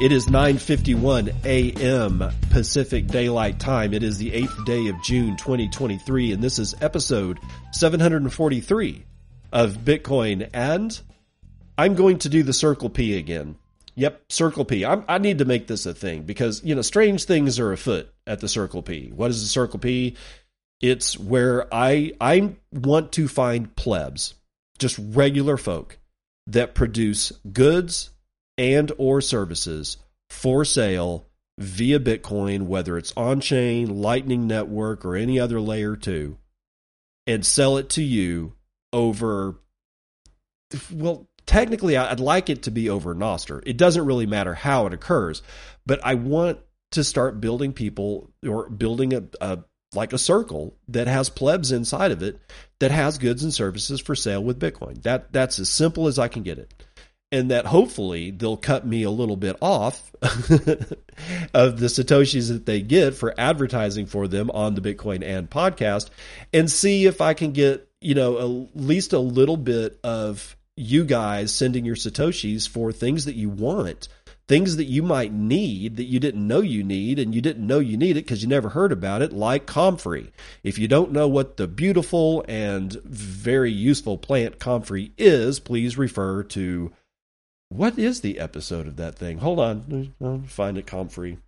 It is 9:51 a.m. Pacific Daylight Time. It is the 8th day of June 2023 and this is episode 743 of Bitcoin and I'm going to do the Circle P again. Yep, Circle P. I'm, I need to make this a thing because, you know, strange things are afoot at the Circle P. What is the Circle P? It's where I I want to find plebs, just regular folk that produce goods and or services for sale via Bitcoin, whether it's on chain, Lightning Network, or any other layer two, and sell it to you over. Well, technically, I'd like it to be over Nostr. It doesn't really matter how it occurs, but I want to start building people or building a, a like a circle that has plebs inside of it that has goods and services for sale with Bitcoin. That that's as simple as I can get it and that hopefully they'll cut me a little bit off of the satoshis that they get for advertising for them on the Bitcoin and podcast and see if I can get, you know, at least a little bit of you guys sending your satoshis for things that you want, things that you might need that you didn't know you need and you didn't know you need it because you never heard about it like comfrey. If you don't know what the beautiful and very useful plant comfrey is, please refer to what is the episode of that thing? Hold on. I'll find it comfrey.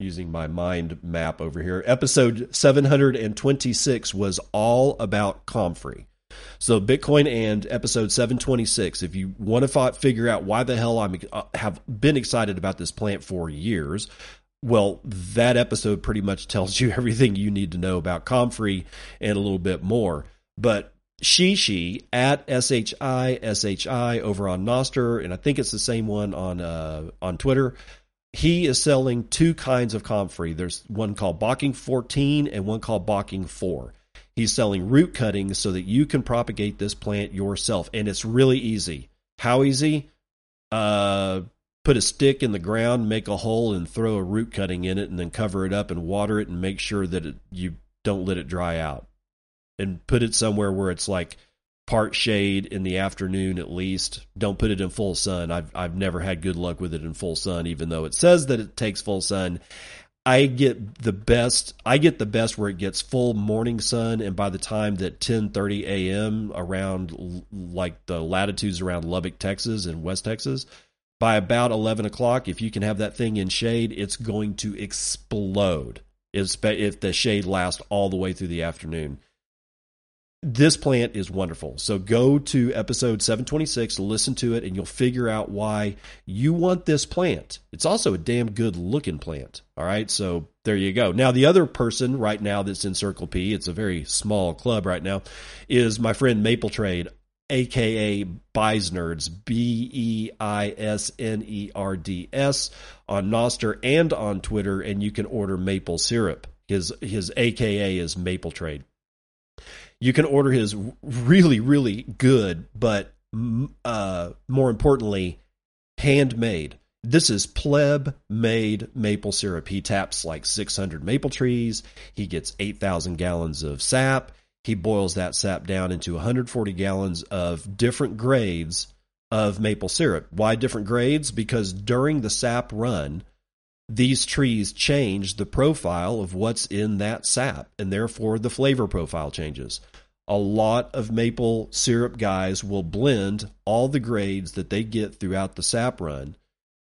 Using my mind map over here. Episode 726 was all about comfrey. So Bitcoin and episode 726. If you want to figure out why the hell I'm uh, have been excited about this plant for years, well, that episode pretty much tells you everything you need to know about comfrey and a little bit more. But Shishi at SHI SHI over on Nostr, and I think it's the same one on uh, on Twitter. He is selling two kinds of comfrey. There's one called Bocking 14 and one called Bocking 4. He's selling root cuttings so that you can propagate this plant yourself, and it's really easy. How easy? Uh, put a stick in the ground, make a hole, and throw a root cutting in it, and then cover it up and water it, and make sure that it, you don't let it dry out and put it somewhere where it's like part shade in the afternoon at least. Don't put it in full sun. I've I've never had good luck with it in full sun, even though it says that it takes full sun. I get the best. I get the best where it gets full morning sun, and by the time that 10:30 a.m. around like the latitudes around Lubbock, Texas, and West Texas, by about 11 o'clock, if you can have that thing in shade, it's going to explode. If the shade lasts all the way through the afternoon this plant is wonderful. So go to episode 726, listen to it, and you'll figure out why you want this plant. It's also a damn good looking plant. All right. So there you go. Now, the other person right now that's in Circle P, it's a very small club right now, is my friend Maple Trade, aka Beisnerds, B E I S N E R D S, on Nostr and on Twitter, and you can order maple syrup. His his AKA is Maple Trade you can order his really really good but uh, more importantly handmade. This is pleb made maple syrup. He taps like 600 maple trees. He gets 8000 gallons of sap. He boils that sap down into 140 gallons of different grades of maple syrup. Why different grades? Because during the sap run these trees change the profile of what's in that sap, and therefore the flavor profile changes. A lot of maple syrup guys will blend all the grades that they get throughout the sap run,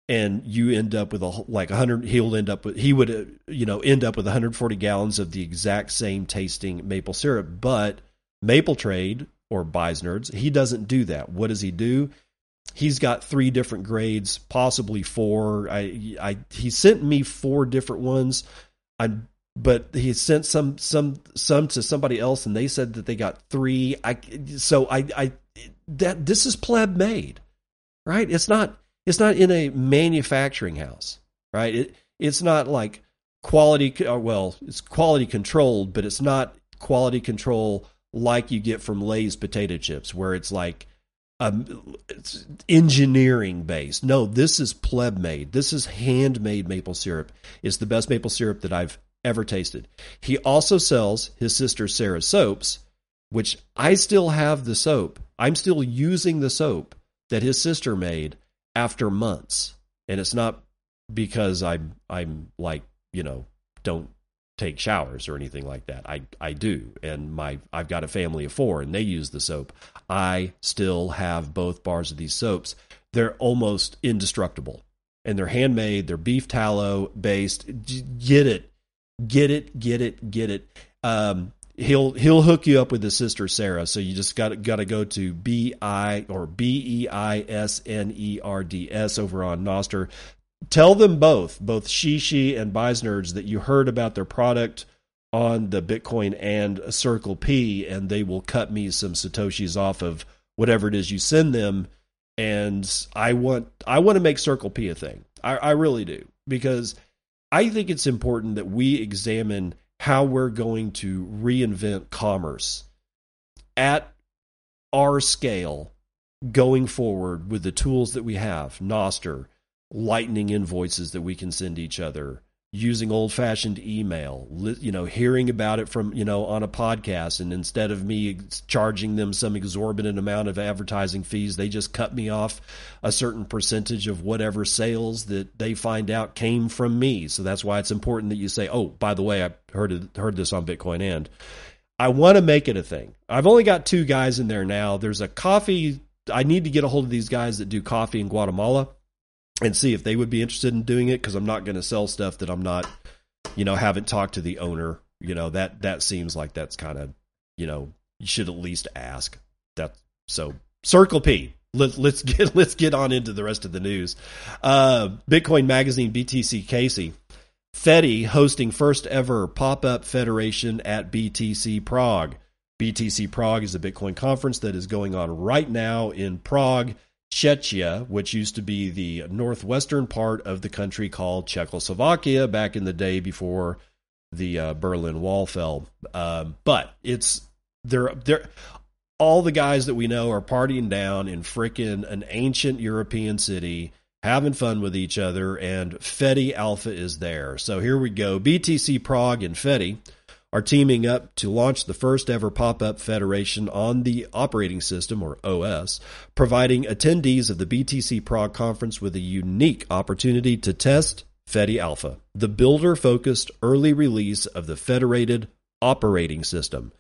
and you end up with a like 100. He'll end up with he would you know end up with 140 gallons of the exact same tasting maple syrup, but Maple Trade or Beisnerds, he doesn't do that. What does he do? He's got three different grades, possibly four. I, I he sent me four different ones. I but he sent some some some to somebody else and they said that they got three i so i i that this is pleb made right it's not it's not in a manufacturing house right it it's not like quality uh, well it's quality controlled but it's not quality control like you get from lay's potato chips where it's like um, engineering based no this is pleb made this is handmade maple syrup it's the best maple syrup that i've ever tasted. He also sells his sister Sarah's soaps, which I still have the soap. I'm still using the soap that his sister made after months. And it's not because I'm I'm like, you know, don't take showers or anything like that. I I do. And my I've got a family of 4 and they use the soap. I still have both bars of these soaps. They're almost indestructible. And they're handmade, they're beef tallow based. Get it Get it, get it, get it. Um, he'll he'll hook you up with his sister Sarah. So you just got got to go to B I or B E I S N E R D S over on Nostr. Tell them both, both Shishi and Beis that you heard about their product on the Bitcoin and Circle P, and they will cut me some satoshis off of whatever it is you send them. And I want I want to make Circle P a thing. I, I really do because I think it's important that we examine how we're going to reinvent commerce at our scale going forward with the tools that we have, Nostr, lightning invoices that we can send each other, using old fashioned email, you know, hearing about it from, you know, on a podcast. And instead of me charging them some exorbitant amount of advertising fees, they just cut me off a certain percentage of whatever sales that they find out came from me. So that's why it's important that you say, oh, by the way, I heard, it, heard this on Bitcoin and I want to make it a thing. I've only got two guys in there now. There's a coffee. I need to get a hold of these guys that do coffee in Guatemala and see if they would be interested in doing it because I'm not going to sell stuff that I'm not, you know, haven't talked to the owner. You know that that seems like that's kind of, you know, you should at least ask. That so Circle P. Let, let's get let's get on into the rest of the news. Uh, Bitcoin Magazine BTC Casey. Fedi hosting first ever pop up federation at BTC Prague. BTC Prague is a Bitcoin conference that is going on right now in Prague. Czechia, which used to be the northwestern part of the country called Czechoslovakia back in the day before the uh, Berlin Wall fell. Uh, but it's they're they're all the guys that we know are partying down in frickin' an ancient European city, having fun with each other, and Fedi Alpha is there. So here we go. BTC Prague and Fedi are teaming up to launch the first ever pop up federation on the operating system, or OS, providing attendees of the BTC Prague conference with a unique opportunity to test Fedi Alpha, the builder focused early release of the federated operating system.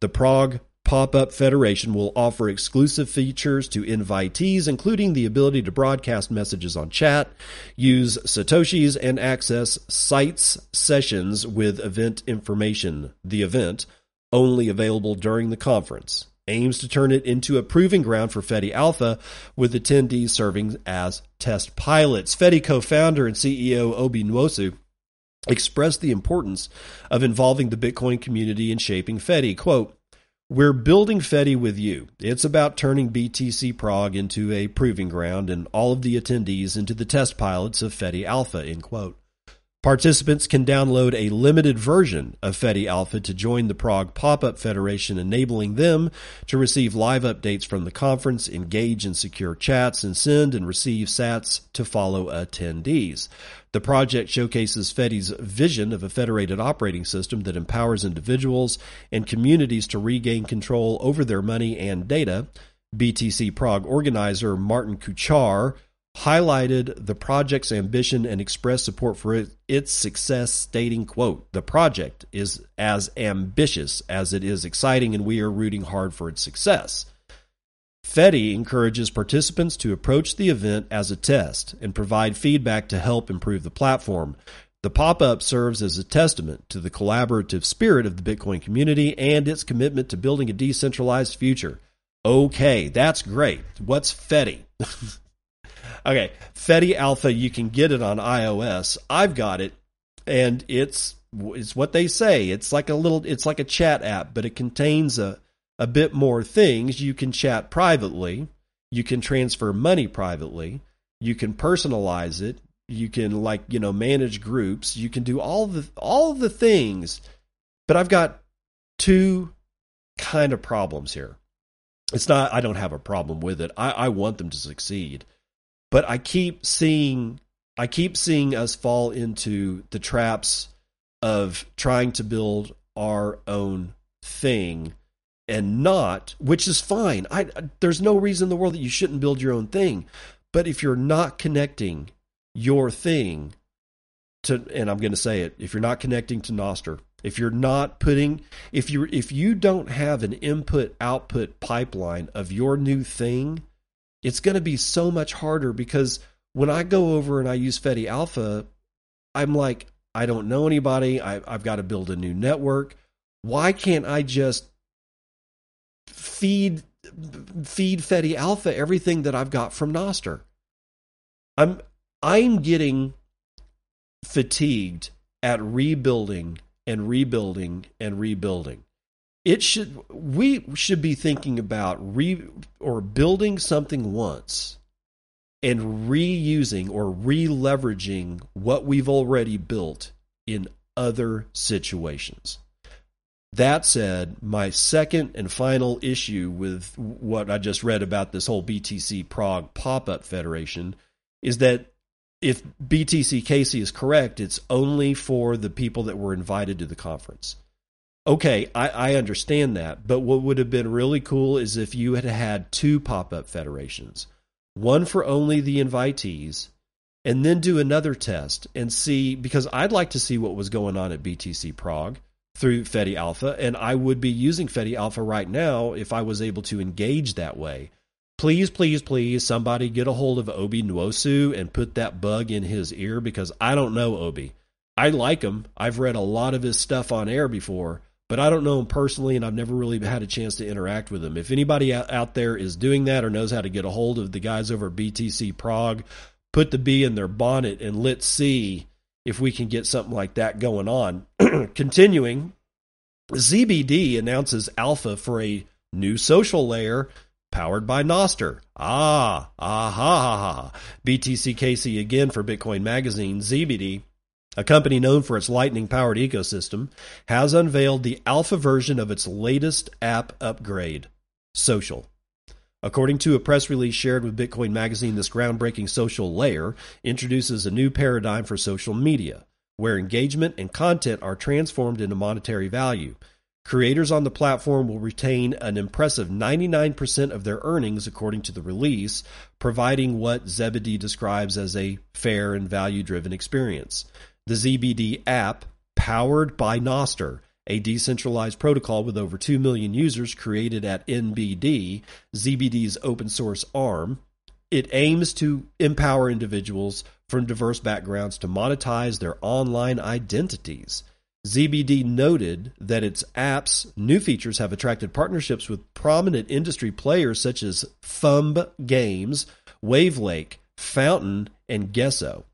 The Prague Pop Up Federation will offer exclusive features to invitees, including the ability to broadcast messages on chat, use Satoshis, and access sites sessions with event information. The event, only available during the conference, aims to turn it into a proving ground for Fedi Alpha, with attendees serving as test pilots. Fedi co founder and CEO Obi Nwosu expressed the importance of involving the Bitcoin community in shaping Fedi. Quote, we're building Fedi with you. It's about turning BTC Prague into a proving ground and all of the attendees into the test pilots of Fedi Alpha, end quote. Participants can download a limited version of Fedi Alpha to join the Prague Pop-Up Federation, enabling them to receive live updates from the conference, engage in secure chats, and send and receive sats to follow attendees. The project showcases Fedi's vision of a federated operating system that empowers individuals and communities to regain control over their money and data. BTC Prague organizer Martin Kuchar highlighted the project's ambition and expressed support for it, its success, stating, quote, the project is as ambitious as it is exciting and we are rooting hard for its success. Fedi encourages participants to approach the event as a test and provide feedback to help improve the platform. The pop up serves as a testament to the collaborative spirit of the Bitcoin community and its commitment to building a decentralized future. Okay, that's great. What's Fedi? okay, Fedi Alpha, you can get it on iOS. I've got it, and it's it's what they say. It's like a little, it's like a chat app, but it contains a a bit more things. You can chat privately. You can transfer money privately. You can personalize it. You can like you know manage groups. You can do all the all the things. But I've got two kind of problems here. It's not I don't have a problem with it. I, I want them to succeed. But I keep seeing I keep seeing us fall into the traps of trying to build our own thing and not which is fine. I there's no reason in the world that you shouldn't build your own thing. But if you're not connecting your thing to and I'm going to say it, if you're not connecting to Nostr, if you're not putting if you if you don't have an input output pipeline of your new thing it's going to be so much harder because when i go over and i use fedi alpha i'm like i don't know anybody. I, i've got to build a new network. Why can't i just feed feed fedi alpha everything that i've got from nostr i'm i'm getting fatigued at rebuilding and rebuilding and rebuilding. It should we should be thinking about re or building something once and reusing or re-leveraging what we've already built in other situations. That said, my second and final issue with what I just read about this whole BTC Prague pop up federation is that if BTC Casey is correct, it's only for the people that were invited to the conference. Okay, I, I understand that, but what would have been really cool is if you had had two pop up federations one for only the invitees, and then do another test and see, because I'd like to see what was going on at BTC Prague through Fedi Alpha, and I would be using Fedi Alpha right now if I was able to engage that way please, please, please, somebody get a hold of Obi Nwosu and put that bug in his ear because I don't know Obi. I like him. I've read a lot of his stuff on air before, but I don't know him personally, and I've never really had a chance to interact with him. If anybody out there is doing that or knows how to get a hold of the guys over at BTC Prague, put the B in their bonnet and let's see if we can get something like that going on. Continuing, ZBD announces alpha for a new social layer powered by Nostr. Ah, ah, ha, ha, ha. BTC Casey again for Bitcoin Magazine, ZBD, a company known for its lightning powered ecosystem, has unveiled the alpha version of its latest app upgrade, Social. According to a press release shared with Bitcoin Magazine, this groundbreaking social layer introduces a new paradigm for social media, where engagement and content are transformed into monetary value. Creators on the platform will retain an impressive 99% of their earnings, according to the release, providing what Zebedee describes as a fair and value driven experience. The ZBD app, powered by Nostr, a decentralized protocol with over 2 million users created at NBD, ZBD's open source arm, it aims to empower individuals from diverse backgrounds to monetize their online identities. ZBD noted that its app's new features have attracted partnerships with prominent industry players such as Thumb Games, Wavlake, Fountain, and Gesso.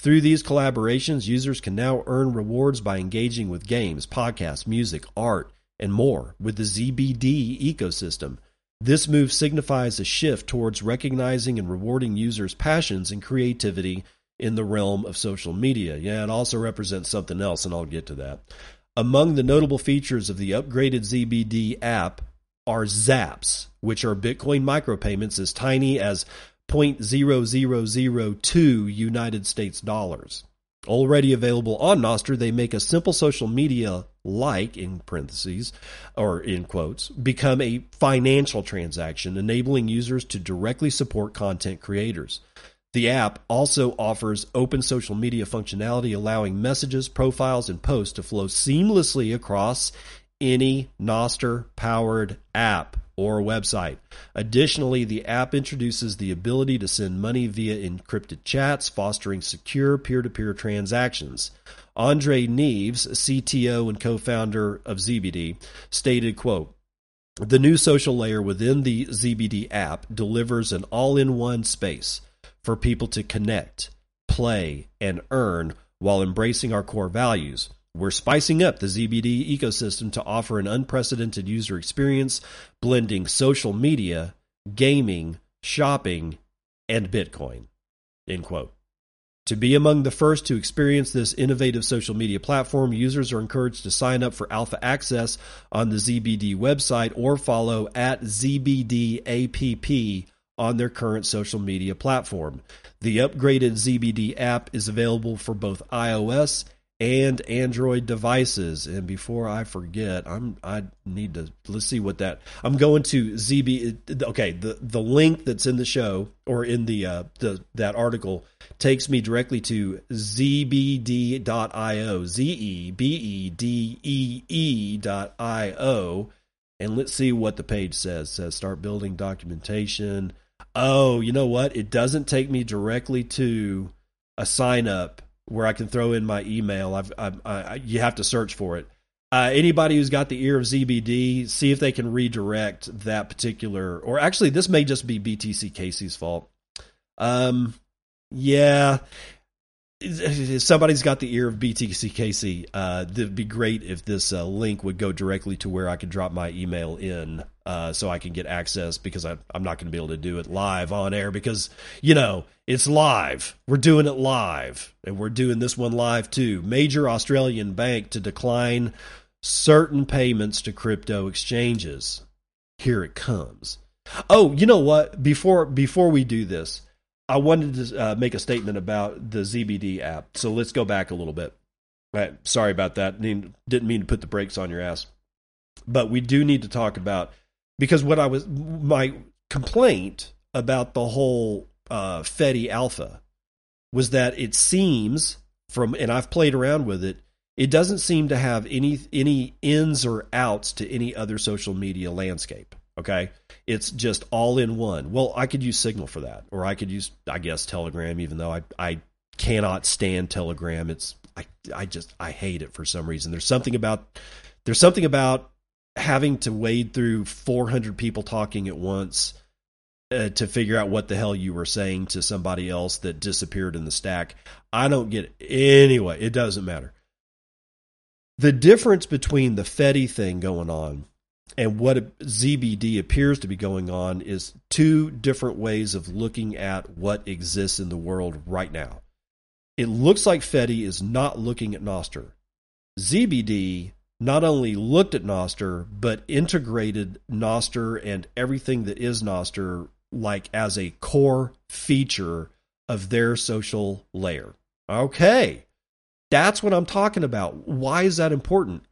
Through these collaborations, users can now earn rewards by engaging with games, podcasts, music, art, and more with the ZBD ecosystem. This move signifies a shift towards recognizing and rewarding users' passions and creativity in the realm of social media. Yeah, it also represents something else, and I'll get to that. Among the notable features of the upgraded ZBD app are zaps, which are Bitcoin micropayments as tiny as 0.0002 United States dollars. Already available on Nostr, they make a simple social media like, in parentheses, or in quotes, become a financial transaction, enabling users to directly support content creators. The app also offers open social media functionality, allowing messages, profiles, and posts to flow seamlessly across any Nostr powered app or website. Additionally, the app introduces the ability to send money via encrypted chats, fostering secure peer to peer transactions. Andre Neves, CTO and co founder of ZBD, stated, quote, the new social layer within the ZBD app delivers an all in one space for people to connect, play, and earn while embracing our core values. We're spicing up the ZBD ecosystem to offer an unprecedented user experience, blending social media, gaming, shopping, and Bitcoin. End quote. To be among the first to experience this innovative social media platform, users are encouraged to sign up for alpha access on the ZBD website or follow at ZBDAPP on their current social media platform. The upgraded ZBD app is available for both iOS and Android devices. And before I forget, I'm I need to let's see what that I'm going to ZB okay, the the link that's in the show or in the uh the that article takes me directly to zbd.io, dot i o. and let's see what the page says. It says start building documentation. Oh, you know what? It doesn't take me directly to a sign up where I can throw in my email. I've, I've I, you have to search for it. Uh, anybody who's got the ear of ZBD, see if they can redirect that particular. Or actually, this may just be BTC Casey's fault. Um, yeah, somebody's got the ear of BTC Casey, uh, it'd be great if this uh, link would go directly to where I could drop my email in, uh, so I can get access because I, I'm not going to be able to do it live on air because you know it's live. We're doing it live, and we're doing this one live too. Major Australian bank to decline certain payments to crypto exchanges. Here it comes. Oh, you know what? Before before we do this I wanted to uh, make a statement about the ZBD app. So let's go back a little bit. Right, sorry about that. Didn't mean to put the brakes on your ass. But we do need to talk about because what I was my complaint about the whole uh, Fedi Alpha was that it seems from and I've played around with it. It doesn't seem to have any any ins or outs to any other social media landscape. Okay. It's just all in one. Well, I could use Signal for that, or I could use, I guess, Telegram, even though I, I cannot stand Telegram. It's, I, I just, I hate it for some reason. There's something about, there's something about having to wade through 400 people talking at once uh, to figure out what the hell you were saying to somebody else that disappeared in the stack. I don't get it. Anyway, it doesn't matter. The difference between the Fedi thing going on and what ZBD appears to be going on is two different ways of looking at what exists in the world right now. It looks like Fedi is not looking at Nostr. ZBD not only looked at Nostr, but integrated Nostr and everything that is Nostr like as a core feature of their social layer. Okay. That's what I'm talking about. Why is that important?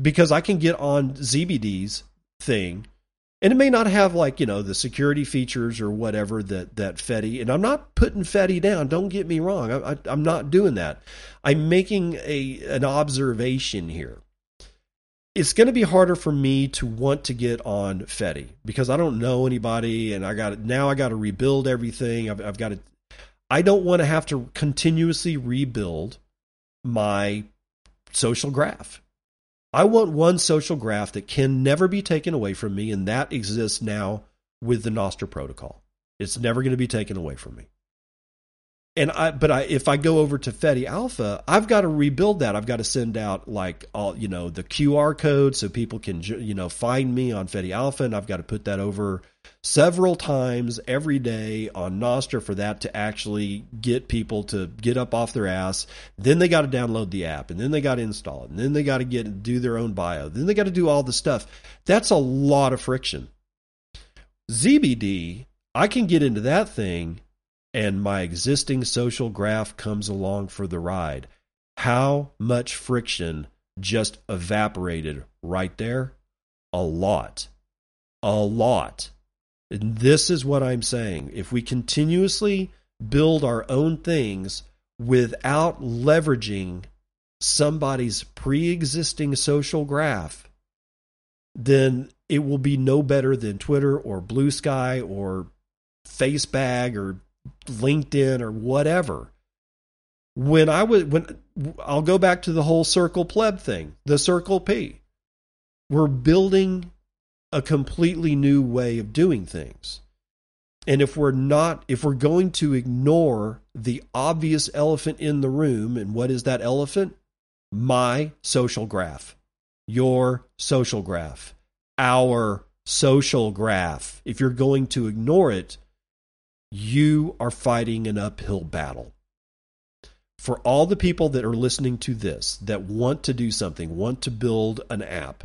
Because I can get on ZBD's thing and it may not have like you know the security features or whatever that that Fedi and I'm not putting Fedi down don't get me wrong I, I, I'm not doing that. I'm making a an observation here. It's going to be harder for me to want to get on Fedi because I don't know anybody and I got now I got to rebuild everything I've, I've got to I don't want to have to continuously rebuild my social graph I want one social graph that can never be taken away from me, and that exists now with the Nostr protocol. It's never going to be taken away from me and I, but I, if I go over to Fedi Alpha, I've got to rebuild that. I've got to send out like all, you know, the QR code so people can, you know, find me on Fedi Alpha, and I've got to put that over several times every day on Nostr for that to actually get people to get up off their ass. Then they got to download the app, and then they got to install it, and then they got to get do their own bio. Then they got to do all the stuff. That's a lot of friction. ZBD, I can get into that thing and my existing social graph comes along for the ride. How much friction just evaporated right there? A lot. A lot. And this is what I'm saying. If we continuously build our own things without leveraging somebody's pre existing social graph, then it will be no better than Twitter or Blue Sky or Facebag or LinkedIn or whatever. When I would when I'll go back to the whole circle pleb thing, the circle P. We're building a completely new way of doing things. And if we're not, if we're going to ignore the obvious elephant in the room, and what is that elephant? My social graph, your social graph, our social graph. If you're going to ignore it, you are fighting an uphill battle. For all the people that are listening to this that want to do something, want to build an app,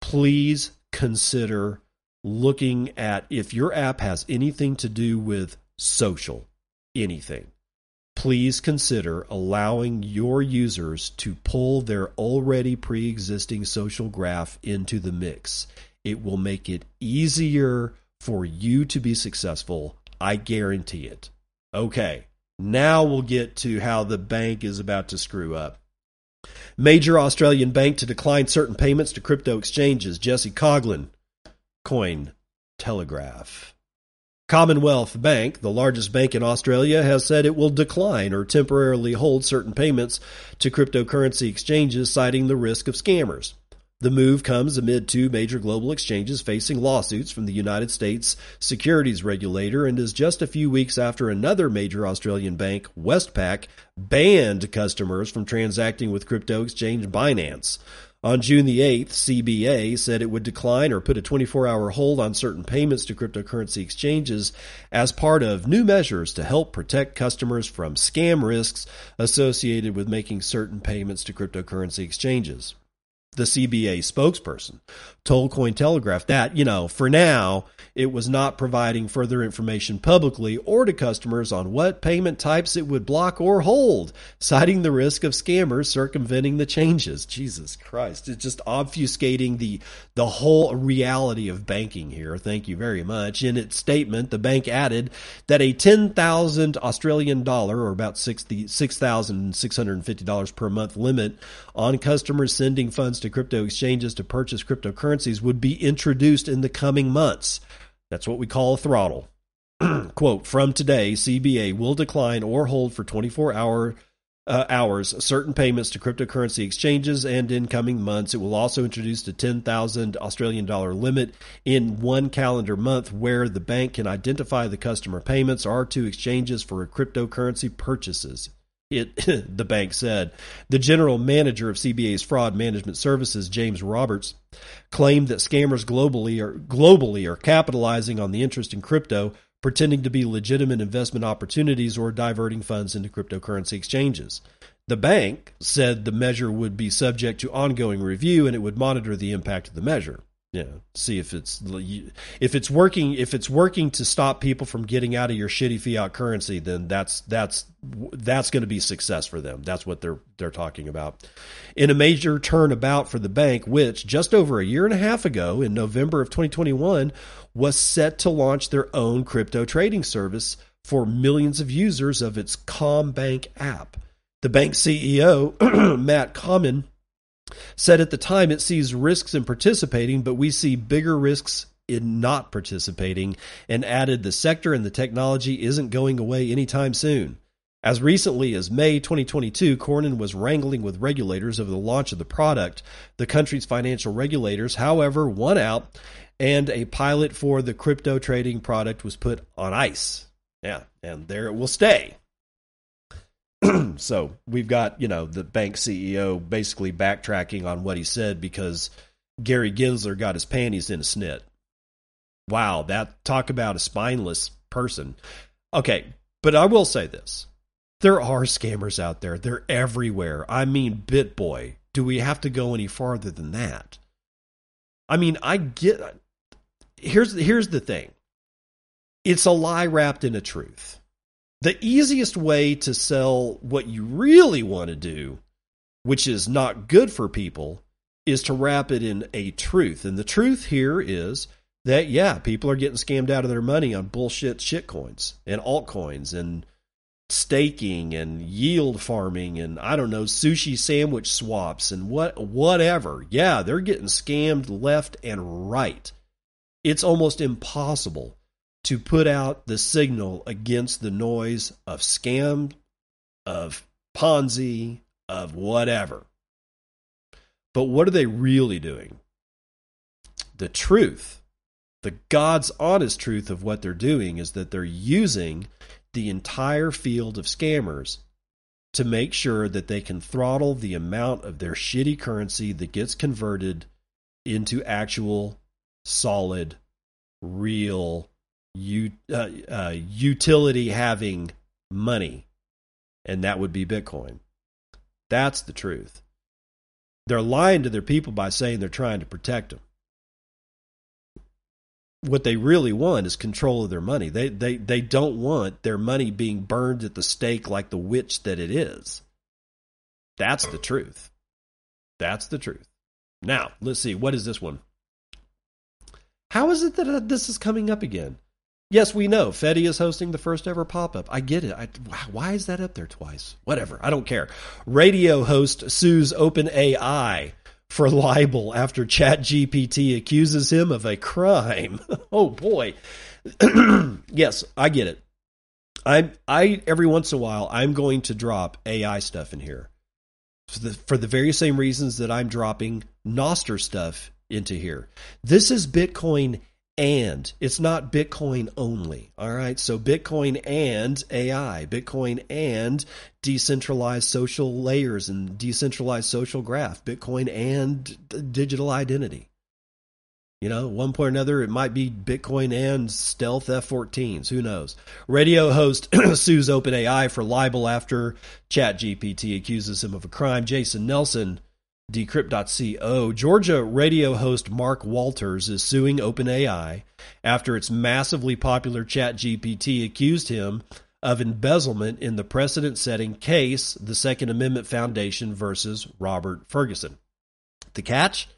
please consider looking at if your app has anything to do with social, anything, please consider allowing your users to pull their already pre existing social graph into the mix. It will make it easier for you to be successful. I guarantee it. Okay, now we'll get to how the bank is about to screw up. Major Australian bank to decline certain payments to crypto exchanges. Jesse Coghlan Coin Telegraph. Commonwealth Bank, the largest bank in Australia, has said it will decline or temporarily hold certain payments to cryptocurrency exchanges, citing the risk of scammers. The move comes amid two major global exchanges facing lawsuits from the United States securities regulator and is just a few weeks after another major Australian bank, Westpac, banned customers from transacting with crypto exchange Binance. On June the 8th, CBA said it would decline or put a 24 hour hold on certain payments to cryptocurrency exchanges as part of new measures to help protect customers from scam risks associated with making certain payments to cryptocurrency exchanges. The CBA spokesperson told Cointelegraph that, you know, for now, it was not providing further information publicly or to customers on what payment types it would block or hold, citing the risk of scammers circumventing the changes. Jesus Christ, it's just obfuscating the the whole reality of banking here. Thank you very much. In its statement, the bank added that a 10,000 Australian dollar or about 60 $6,650 per month limit on customers sending funds to crypto exchanges to purchase cryptocurrencies would be introduced in the coming months. That's what we call a throttle. Quote From today, CBA will decline or hold for 24 hour, uh, hours certain payments to cryptocurrency exchanges, and in coming months, it will also introduce a 10,000 Australian dollar limit in one calendar month where the bank can identify the customer payments are to exchanges for cryptocurrency purchases it, the bank said. The general manager of CBA's fraud management services, James Roberts, claimed that scammers globally are globally are capitalizing on the interest in crypto, pretending to be legitimate investment opportunities or diverting funds into cryptocurrency exchanges. The bank said the measure would be subject to ongoing review and it would monitor the impact of the measure yeah. See if it's if it's working if it's working to stop people from getting out of your shitty fiat currency then that's that's that's going to be success for them. That's what they're they're talking about. In a major turnabout for the bank which just over a year and a half ago in November of 2021 was set to launch their own crypto trading service for millions of users of its CommBank app. The bank CEO Matt Comyn said at the time it sees risks in participating, but we see bigger risks in not participating, and added the sector and the technology isn't going away anytime soon. As recently as May 2022, Comyn was wrangling with regulators over the launch of the product. The country's financial regulators, however, won out, and a pilot for the crypto trading product was put on ice. Yeah, and there it will stay. so we've got you know the bank CEO basically backtracking on what he said because Gary Gensler got his panties in a snit. Wow, that talk about a spineless person. Okay, but I will say this: there are scammers out there. They're everywhere. I mean, BitBoy. Do we have to go any farther than that? I mean, I get. Here's here's the thing. It's a lie wrapped in a truth the easiest way to sell what you really want to do, which is not good for people, is to wrap it in a truth. And the truth here is that, yeah, people are getting scammed out of their money on bullshit shitcoins and altcoins and staking and yield farming and I don't know sushi sandwich swaps and what whatever. Yeah, they're getting scammed left and right. It's almost impossible to put out the signal against the noise of scam, of Ponzi, of whatever. But what are they really doing? The truth The God's honest truth of what they're doing is that they're using the entire field of scammers to make sure that they can throttle the amount of their shitty currency that gets converted into actual solid real uh, uh, utility having money and that would be bitcoin that's the truth they're lying to their people by saying they're trying to protect them what they really want is control of their money. They they they don't want their money being burned at the stake like the witch that it is. That's the truth. That's the truth. Now, let's see. What is this one? How is it that uh, this is coming up again? Yes, we know Fedi is hosting the first ever pop up. I get it. I, why is that up there twice? Whatever. I don't care. Radio host sues OpenAI for libel after ChatGPT accuses him of a crime. oh boy. yes, I get it. I I every once in a while I'm going to drop AI stuff in here. For the, for the very same reasons that I'm dropping Nostr stuff into here. This is Bitcoin and it's not Bitcoin only. All right. So Bitcoin and AI, Bitcoin and decentralized social layers and decentralized social graph, Bitcoin and digital identity. You know, one point or another, it might be Bitcoin and stealth F 14s. Who knows? Radio host sues OpenAI for libel after ChatGPT accuses him of a crime. Jason Nelson Decrypt.co, Georgia radio host Mark Walters is suing OpenAI after its massively popular ChatGPT accused him of embezzlement in the precedent setting case, the Second Amendment Foundation versus Robert Ferguson. The catch?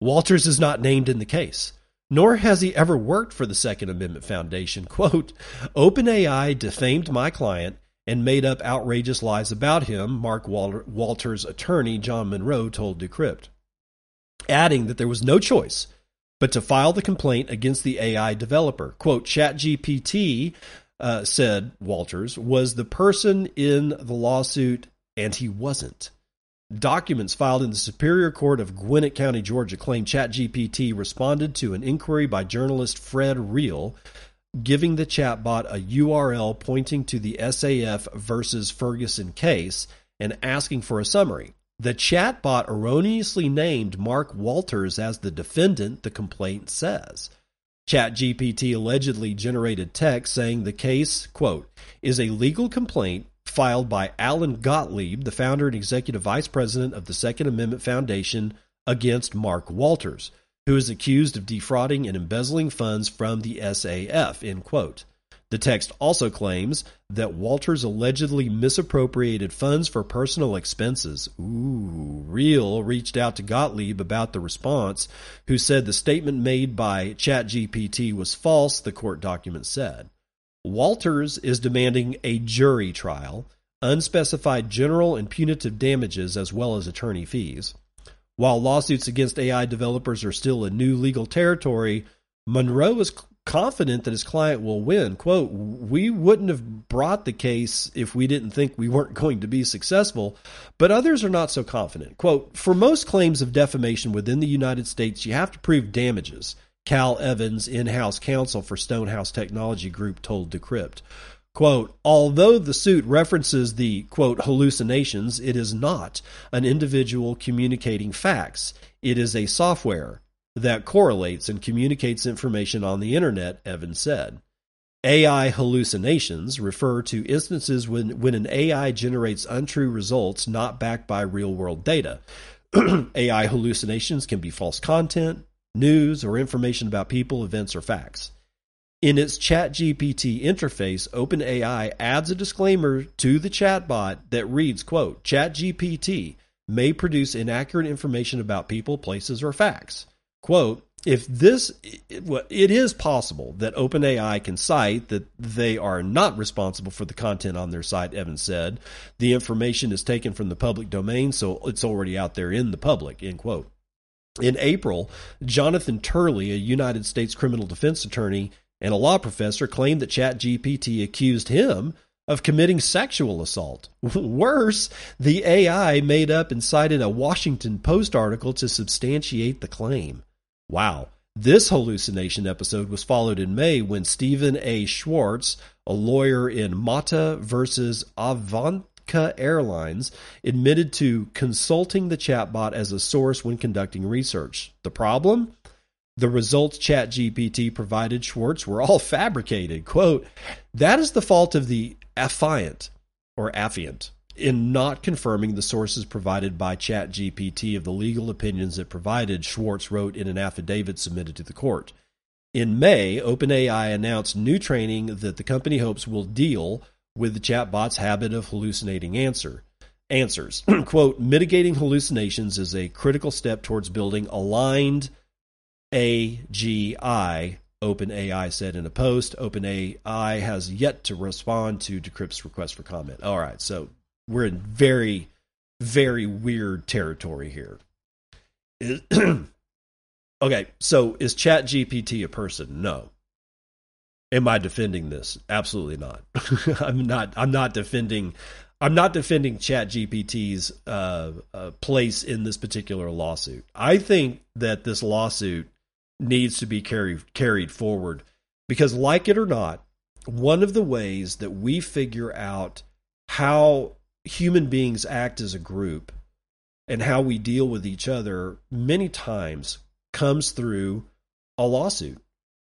Walters is not named in the case, nor has he ever worked for the Second Amendment Foundation. Quote OpenAI defamed my client and made up outrageous lies about him, Mark Walter's attorney, John Monroe, told Decrypt, adding that there was no choice but to file the complaint against the AI developer. Quote, ChatGPT, uh, said Walters, was the person in the lawsuit, and he wasn't. Documents filed in the Superior Court of Gwinnett County, Georgia, claim ChatGPT responded to an inquiry by journalist Fred Riehl giving the chatbot a URL pointing to the SAF versus Ferguson case and asking for a summary. The chatbot erroneously named Mark Walters as the defendant, the complaint says. ChatGPT allegedly generated text saying the case, quote, is a legal complaint filed by Alan Gottlieb, the founder and executive vice president of the Second Amendment Foundation, against Mark Walters who is accused of defrauding and embezzling funds from the SAF. The text also claims that Walters allegedly misappropriated funds for personal expenses. Ooh, Riehl reached out to Gottlieb about the response, who said the statement made by ChatGPT was false, the court document said. Walters is demanding a jury trial, unspecified general and punitive damages, as well as attorney fees. While lawsuits against AI developers are still a new legal territory, Monroe is confident that his client will win. Quote, we wouldn't have brought the case if we didn't think we weren't going to be successful, but others are not so confident. Quote, for most claims of defamation within the United States, you have to prove damages. Cal Evans, in house counsel for Stonehouse Technology Group, told Decrypt. Quote, although the suit references the, quote, hallucinations, it is not an individual communicating facts. It is a software that correlates and communicates information on the internet, Evans said. AI hallucinations refer to instances when, when an AI generates untrue results not backed by real world data. AI hallucinations can be false content, news, or information about people, events, or facts. In its ChatGPT interface, OpenAI adds a disclaimer to the chatbot that reads, quote, ChatGPT may produce inaccurate information about people, places, or facts. Quote, if this, it is possible that OpenAI can cite that they are not responsible for the content on their site, Evans said. The information is taken from the public domain, so it's already out there in the public, end quote. In April, Jonathan Turley, a United States criminal defense attorney, and a law professor claimed that ChatGPT accused him of committing sexual assault. Worse, the AI made up and cited a Washington Post article to substantiate the claim. Wow. This hallucination episode was followed in May when Stephen A. Schwartz, a lawyer in Mata versus Avianca Airlines, admitted to consulting the chatbot as a source when conducting research. The problem? The results ChatGPT provided Schwartz were all fabricated. Quote, that is the fault of the affiant or affiant in not confirming the sources provided by ChatGPT of the legal opinions it provided, Schwartz wrote in an affidavit submitted to the court. In May, OpenAI announced new training that the company hopes will deal with the chatbot's habit of hallucinating answer answers. Quote, mitigating hallucinations is a critical step towards building aligned AGI, OpenAI said in a post. OpenAI has yet to respond to Decrypt's request for comment. All right, so we're in very, very weird territory here. okay, so is Chat GPT a person? No. Am I defending this? Absolutely not. I'm not. I'm not defending. I'm not defending Chat GPT's uh, uh, place in this particular lawsuit. I think that this lawsuit needs to be carried carried forward because, like it or not, one of the ways that we figure out how human beings act as a group and how we deal with each other many times comes through a lawsuit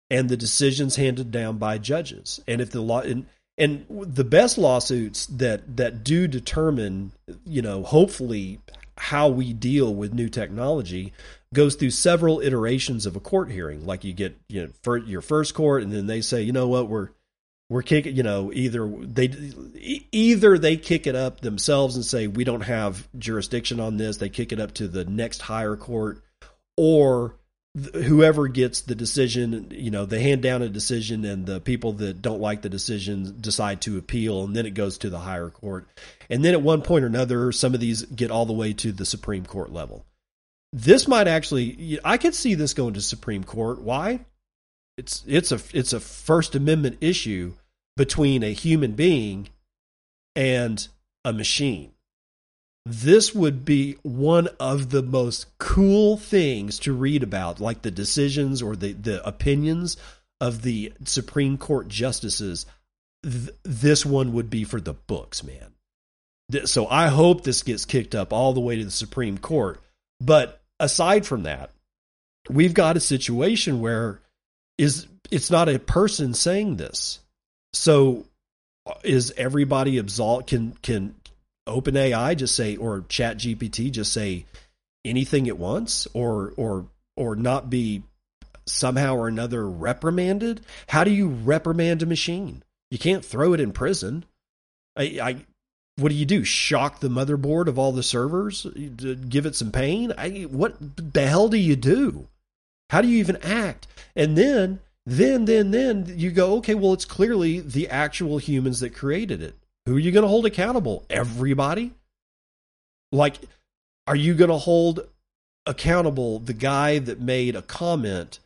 and the decisions handed down by judges. And if the law and, and the best lawsuits that that do determine, you know, hopefully how we deal with new technology goes through several iterations of a court hearing. Like you get, you know, for your first court, and then they say, you know what, we're we're kicking you know either they either they kick it up themselves and say we don't have jurisdiction on this they kick it up to the next higher court or whoever gets the decision you know they hand down a decision and the people that don't like the decision decide to appeal and then it goes to the higher court. And then at one point or another some of these get all the way to the supreme court level this might actually i could see this going to supreme court why it's it's a it's a First Amendment issue between a human being and a machine. This would be one of the most cool things to read about, like the decisions or the, the opinions of the Supreme Court justices. Th- this one would be for the books, man. So I hope this gets kicked up all the way to the Supreme Court. But aside from that, we've got a situation where is it's not a person saying this. So uh, is everybody absolved? Can can OpenAI just say or Chat GPT just say anything it wants, or or or not be somehow or another reprimanded? How do you reprimand a machine? You can't throw it in prison. I, I what do you do? Shock the motherboard of all the servers? Give it some pain? I, what the hell do you do? How do you even act? And then, then, then, then you go, okay, well, it's clearly the actual humans that created it. Who are you going to hold accountable? Everybody? Like, are you going to hold accountable the guy that made a comment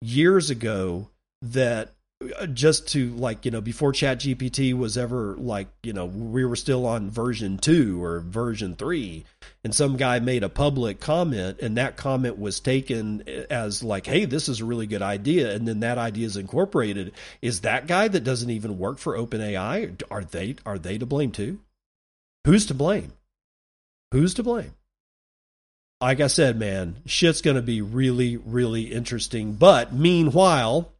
years ago that Uh, just to like you know before chat gpt was ever like you know we were still on version 2 or version 3 and some guy made a public comment and that comment was taken uh, as like hey this is a really good idea and then that idea is incorporated. Is that guy that doesn't even work for openai are they are they to blame too? Who's to blame? Who's to blame? Like i said man shit's going to be really really interesting but meanwhile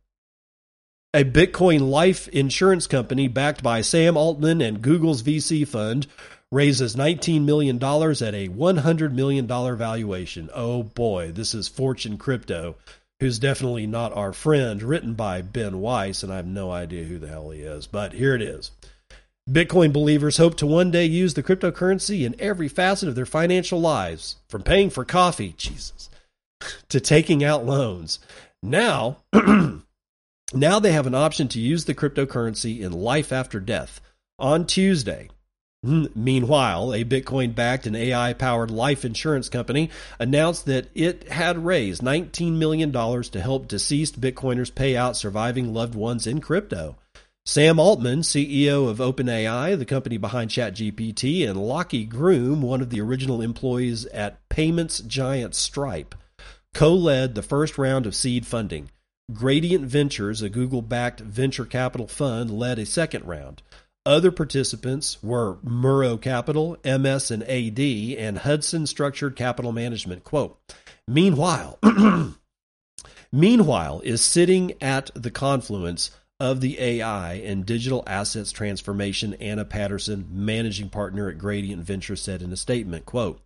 a Bitcoin life insurance company backed by Sam Altman and Google's VC fund raises $19 million at a $100 million valuation. Oh boy, this is Fortune Crypto, who's definitely not our friend, written by Ben Weiss, and I have no idea who the hell he is, but here it is. Bitcoin believers hope to one day use the cryptocurrency in every facet of their financial lives, from paying for coffee, Jesus, to taking out loans. Now, Now they have an option to use the cryptocurrency in life after death. On Tuesday, hmm, Meanwhile, a Bitcoin backed and AI powered life insurance company announced that it had raised $19 million to help deceased Bitcoiners pay out surviving loved ones in crypto. Sam Altman, CEO of OpenAI, the company behind ChatGPT, and Lachy Groom, one of the original employees at payments giant Stripe, co led the first round of seed funding. Gradient Ventures, a Google backed venture capital fund, led a second round. Other participants were Murrow Capital, MS and AD, and Hudson Structured Capital Management. Quote, Meanwhile, Meanwhile is sitting at the confluence of the AI and digital assets transformation, Anna Patterson, managing partner at Gradient Venture, said in a statement, quote,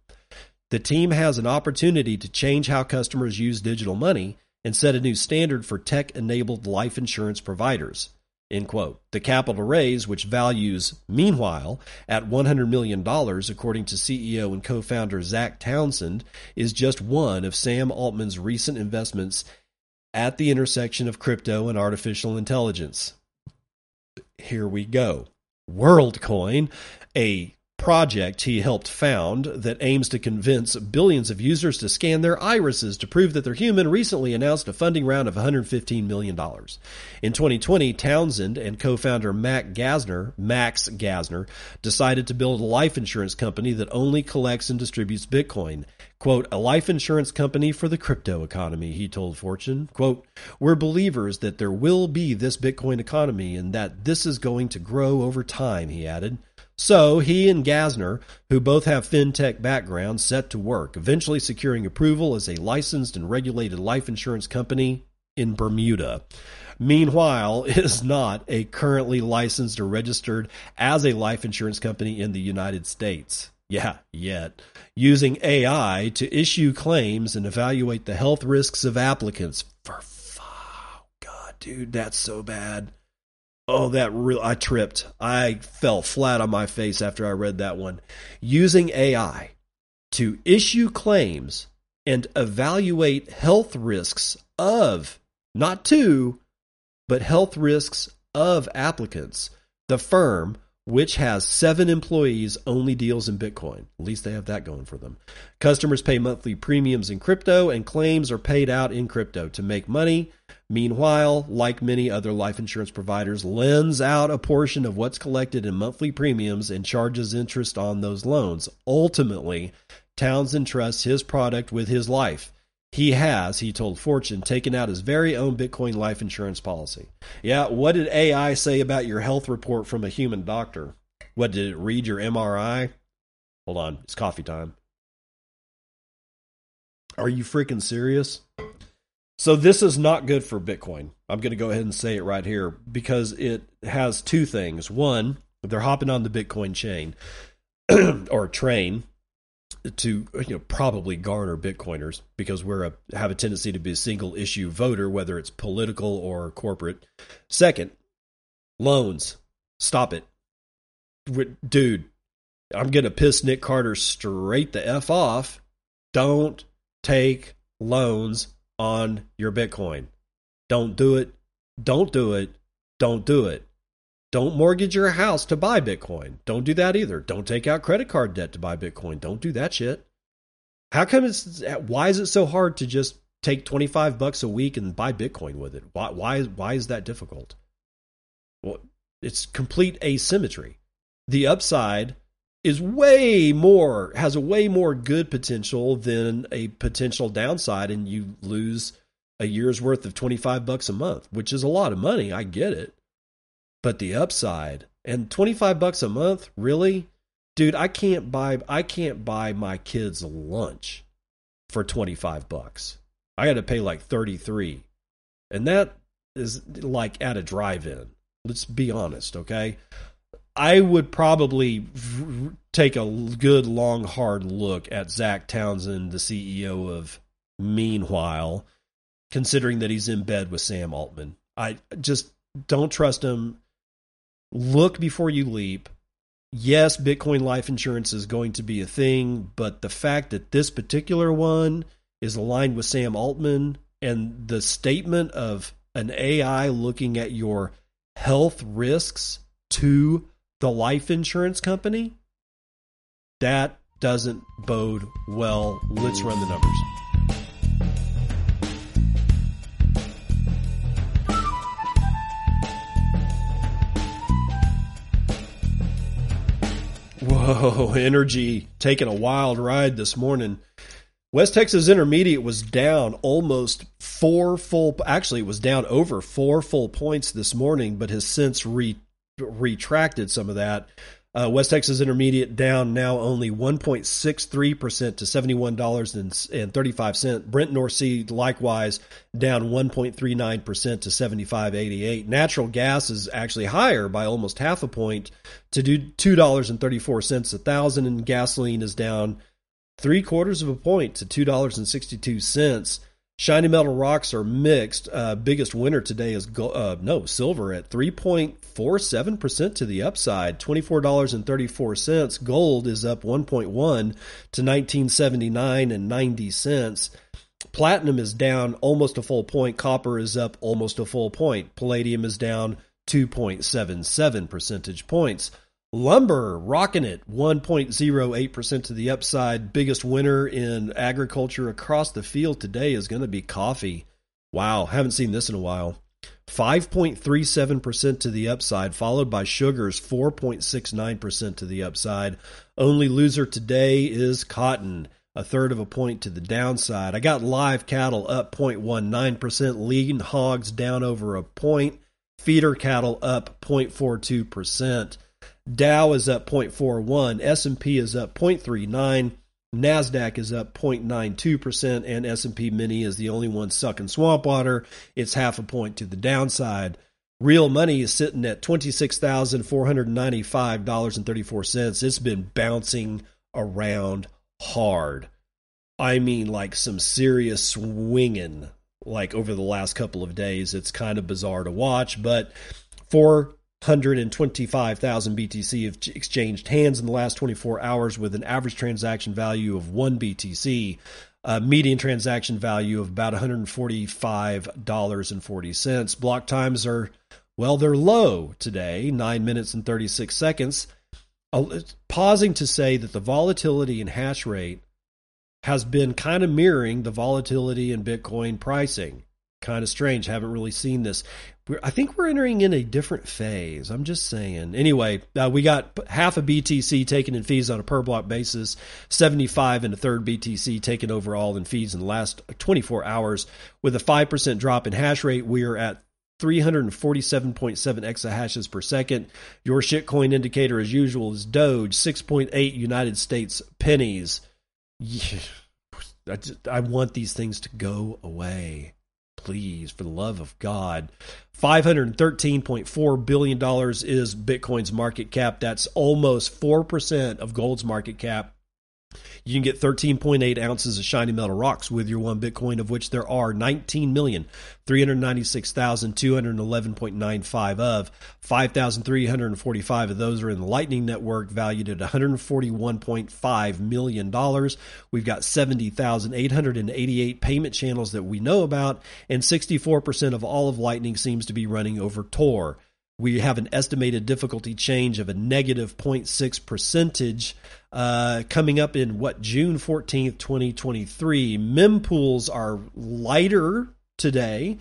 The team has an opportunity to change how customers use digital money and set a new standard for tech-enabled life insurance providers. End quote. The capital raise, which values Meanwhile at $100 million, according to CEO and co founder Zach Townsend, is just one of Sam Altman's recent investments at the intersection of crypto and artificial intelligence. Here we go. WorldCoin, a project he helped found that aims to convince billions of users to scan their irises to prove that they're human, recently announced a funding round of $115 million. In 2020, Townsend and co-founder Mac Gassner, Max Gassner, decided to build a life insurance company that only collects and distributes Bitcoin. Quote, a life insurance company for the crypto economy, he told Fortune. Quote, we're believers that there will be this Bitcoin economy and that this is going to grow over time, he added. So he and Gassner, who both have fintech backgrounds, set to work, eventually securing approval as a licensed and regulated life insurance company in Bermuda. Meanwhile, is not a currently licensed or registered as a life insurance company in the United States. Yeah, yet. Using AI to issue claims and evaluate the health risks of applicants. For oh God, dude, that's so bad. Oh, that real I tripped. I fell flat on my face after I read that one. Using AI to issue claims and evaluate health risks of not to, but health risks of applicants. The firm which has seven employees, only deals in Bitcoin. At least they have that going for them. Customers pay monthly premiums in crypto, and claims are paid out in crypto to make money. Meanwhile, like many other life insurance providers, lends out a portion of what's collected in monthly premiums and charges interest on those loans. Ultimately, Townsend trusts his product with his life. He has, he told Fortune, taken out his very own Bitcoin life insurance policy. Yeah, what did AI say about your health report from a human doctor? What did it read your MRI? Hold on, it's coffee time. Are you freaking serious? So this is not good for Bitcoin. I'm going to go ahead and say it right here because it has two things. One, they're hopping on the Bitcoin chain or train to you know probably garner bitcoiners because we're a have a tendency to be a single issue voter whether it's political or corporate second loans stop it dude i'm going to piss nick carter straight the f off don't take loans on your bitcoin don't do it don't do it don't do it don't mortgage your house to buy Bitcoin. Don't do that either. Don't take out credit card debt to buy Bitcoin. Don't do that shit. How come it's why is it so hard to just take 25 bucks a week and buy Bitcoin with it? Why why why is that difficult? Well, it's complete asymmetry. The upside is way more has a way more good potential than a potential downside and you lose a year's worth of 25 bucks a month, which is a lot of money. I get it. But the upside and 25 bucks a month, really? Dude, I can't buy I can't buy my kids lunch for 25 bucks. I got to pay like 33. And that is like at a drive-in. Let's be honest, okay? I would probably take a good long hard look at Zach Townsend, the CEO of Meanwhile, considering that he's in bed with Sam Altman. I just don't trust him look before you leap. Yes, Bitcoin life insurance is going to be a thing, but the fact that this particular one is aligned with Sam Altman and the statement of an AI looking at your health risks to the life insurance company, that doesn't bode well. Let's run the numbers. Whoa, energy taking a wild ride this morning. West Texas Intermediate was down almost four full. Actually, it was down over four full points this morning, but has since re, retracted some of that. Uh, West Texas Intermediate down now only 1.63% to $71.35. Brent North Sea likewise down 1.39% to 75.88. Natural gas is actually higher by almost half a point to do $2.34 a thousand, and gasoline is down three quarters of a point to $2.62. Shiny metal rocks are mixed. Uh, biggest winner today is go- uh, no silver at 3.47% to the upside, $24.34. Gold is up 1.1 to 1979 and 90 cents. Platinum is down almost a full point. Copper is up almost a full point. Palladium is down 2.77 percentage points. Lumber rocking it 1.08% to the upside. Biggest winner in agriculture across the field today is going to be coffee. Wow, haven't seen this in a while. 5.37% to the upside, followed by sugars 4.69% to the upside. Only loser today is cotton, a third of a point to the downside. I got live cattle up 0.19%, lean hogs down over a point, feeder cattle up 0.42%. Dow is up 0.41, S&P is up 0.39, Nasdaq is up 0.92% and S&P Mini is the only one sucking swamp water. It's half a point to the downside. Real money is sitting at $26,495.34. It's been bouncing around hard. I mean like some serious swinging like over the last couple of days. It's kind of bizarre to watch, but for 125,000 BTC have exchanged hands in the last 24 hours with an average transaction value of 1 BTC, a median transaction value of about $145.40. Block times are, well, they're low today, 9 minutes and 36 seconds. Pausing to say that the volatility in hash rate has been kind of mirroring the volatility in Bitcoin pricing kind of strange. Haven't really seen this. We're, I think we're entering in a different phase. I'm just saying. Anyway, uh, we got half a BTC taken in fees on a per block basis, 75 and a third BTC taken overall in fees in the last 24 hours. With a 5% drop in hash rate, we are at 347.7 exahashes per second. Your shitcoin indicator, as usual, is Doge, 6.8 United States pennies. Yeah, I, just, I want these things to go away please, for the love of God. $513.4 billion is Bitcoin's market cap. That's almost 4% of gold's market cap. You can get 13.8 ounces of shiny metal rocks with your one Bitcoin, of which there are 19,396,211.95 of. 5,345 of those are in the Lightning Network, valued at $141.5 million. We've got 70,888 payment channels that we know about, and 64% of all of Lightning seems to be running over Tor we have an estimated difficulty change of a negative 0.6 percentage uh, coming up in what June 14th, 2023. Mempools are lighter today.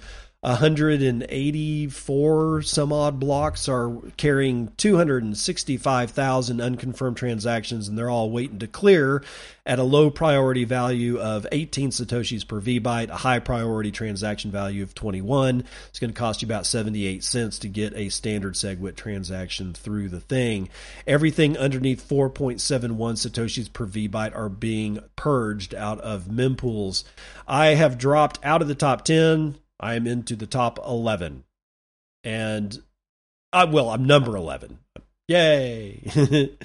184 some odd blocks are carrying 265,000 unconfirmed transactions, and they're all waiting to clear at a low priority value of 18 satoshis per vbyte, a high priority transaction value of 21. It's going to cost you about 78 cents to get a standard SegWit transaction through the thing. Everything underneath 4.71 satoshis per vbyte are being purged out of mempools. I have dropped out of the top 10 I am into the top 11. And, uh, well, I'm number 11. Yay.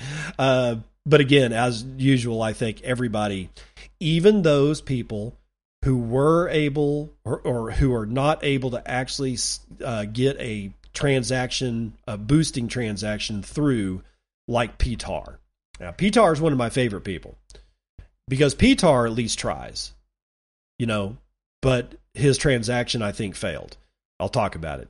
uh, but again, as usual, I think everybody, even those people who were able or, or who are not able to actually uh, get a transaction, a boosting transaction through, like PTAR. Now, PTAR is one of my favorite people because PTAR at least tries, you know, but his transaction, I think, failed. I'll talk about it.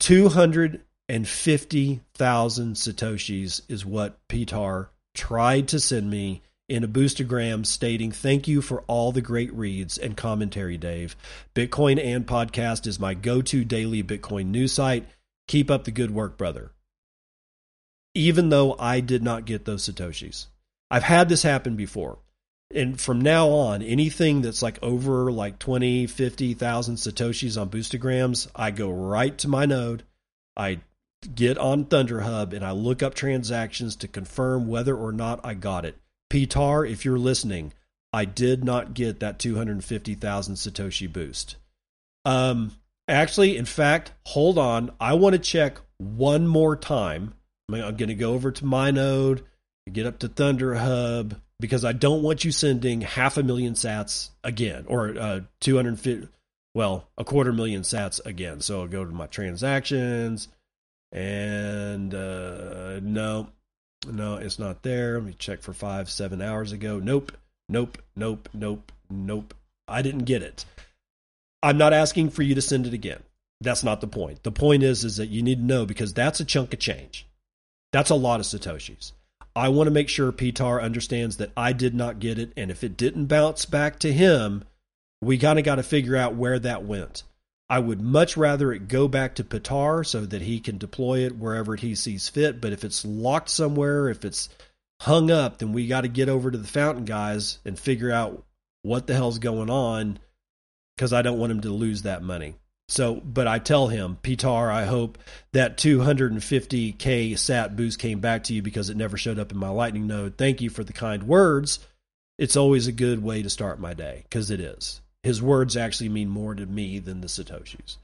250,000 Satoshis is what Pitar tried to send me in a boostagram stating, Thank you for all the great reads and commentary, Dave. Bitcoin and podcast is my go to daily Bitcoin news site. Keep up the good work, brother. Even though I did not get those Satoshis, I've had this happen before. And from now on, anything that's like over like 20, 50,000 Satoshis on Boostagrams, I go right to my node. I get on Thunderhub and I look up transactions to confirm whether or not I got it. Pitar, if you're listening, I did not get that 250,000 Satoshi boost. Um, actually, in fact, hold on. I want to check one more time. I'm going to go over to my node, get up to Thunderhub, because I don't want you sending half a million sats again or uh, 250, well, a quarter million sats again. So I'll go to my transactions and uh, no, no, it's not there. Let me check for five, seven hours ago. Nope, nope, nope, nope, nope. I didn't get it. I'm not asking for you to send it again. That's not the point. The point is, is that you need to know because that's a chunk of change. That's a lot of satoshis. I want to make sure Pitar understands that I did not get it, and if it didn't bounce back to him, we kind of got to figure out where that went. I would much rather it go back to Pitar so that he can deploy it wherever he sees fit. But if it's locked somewhere, if it's hung up, then we got to get over to the fountain guys and figure out what the hell's going on because I don't want him to lose that money. So, but I tell him, Pitar, I hope that 250k sat boost came back to you because it never showed up in my lightning node. Thank you for the kind words. It's always a good way to start my day because it is. His words actually mean more to me than the satoshis.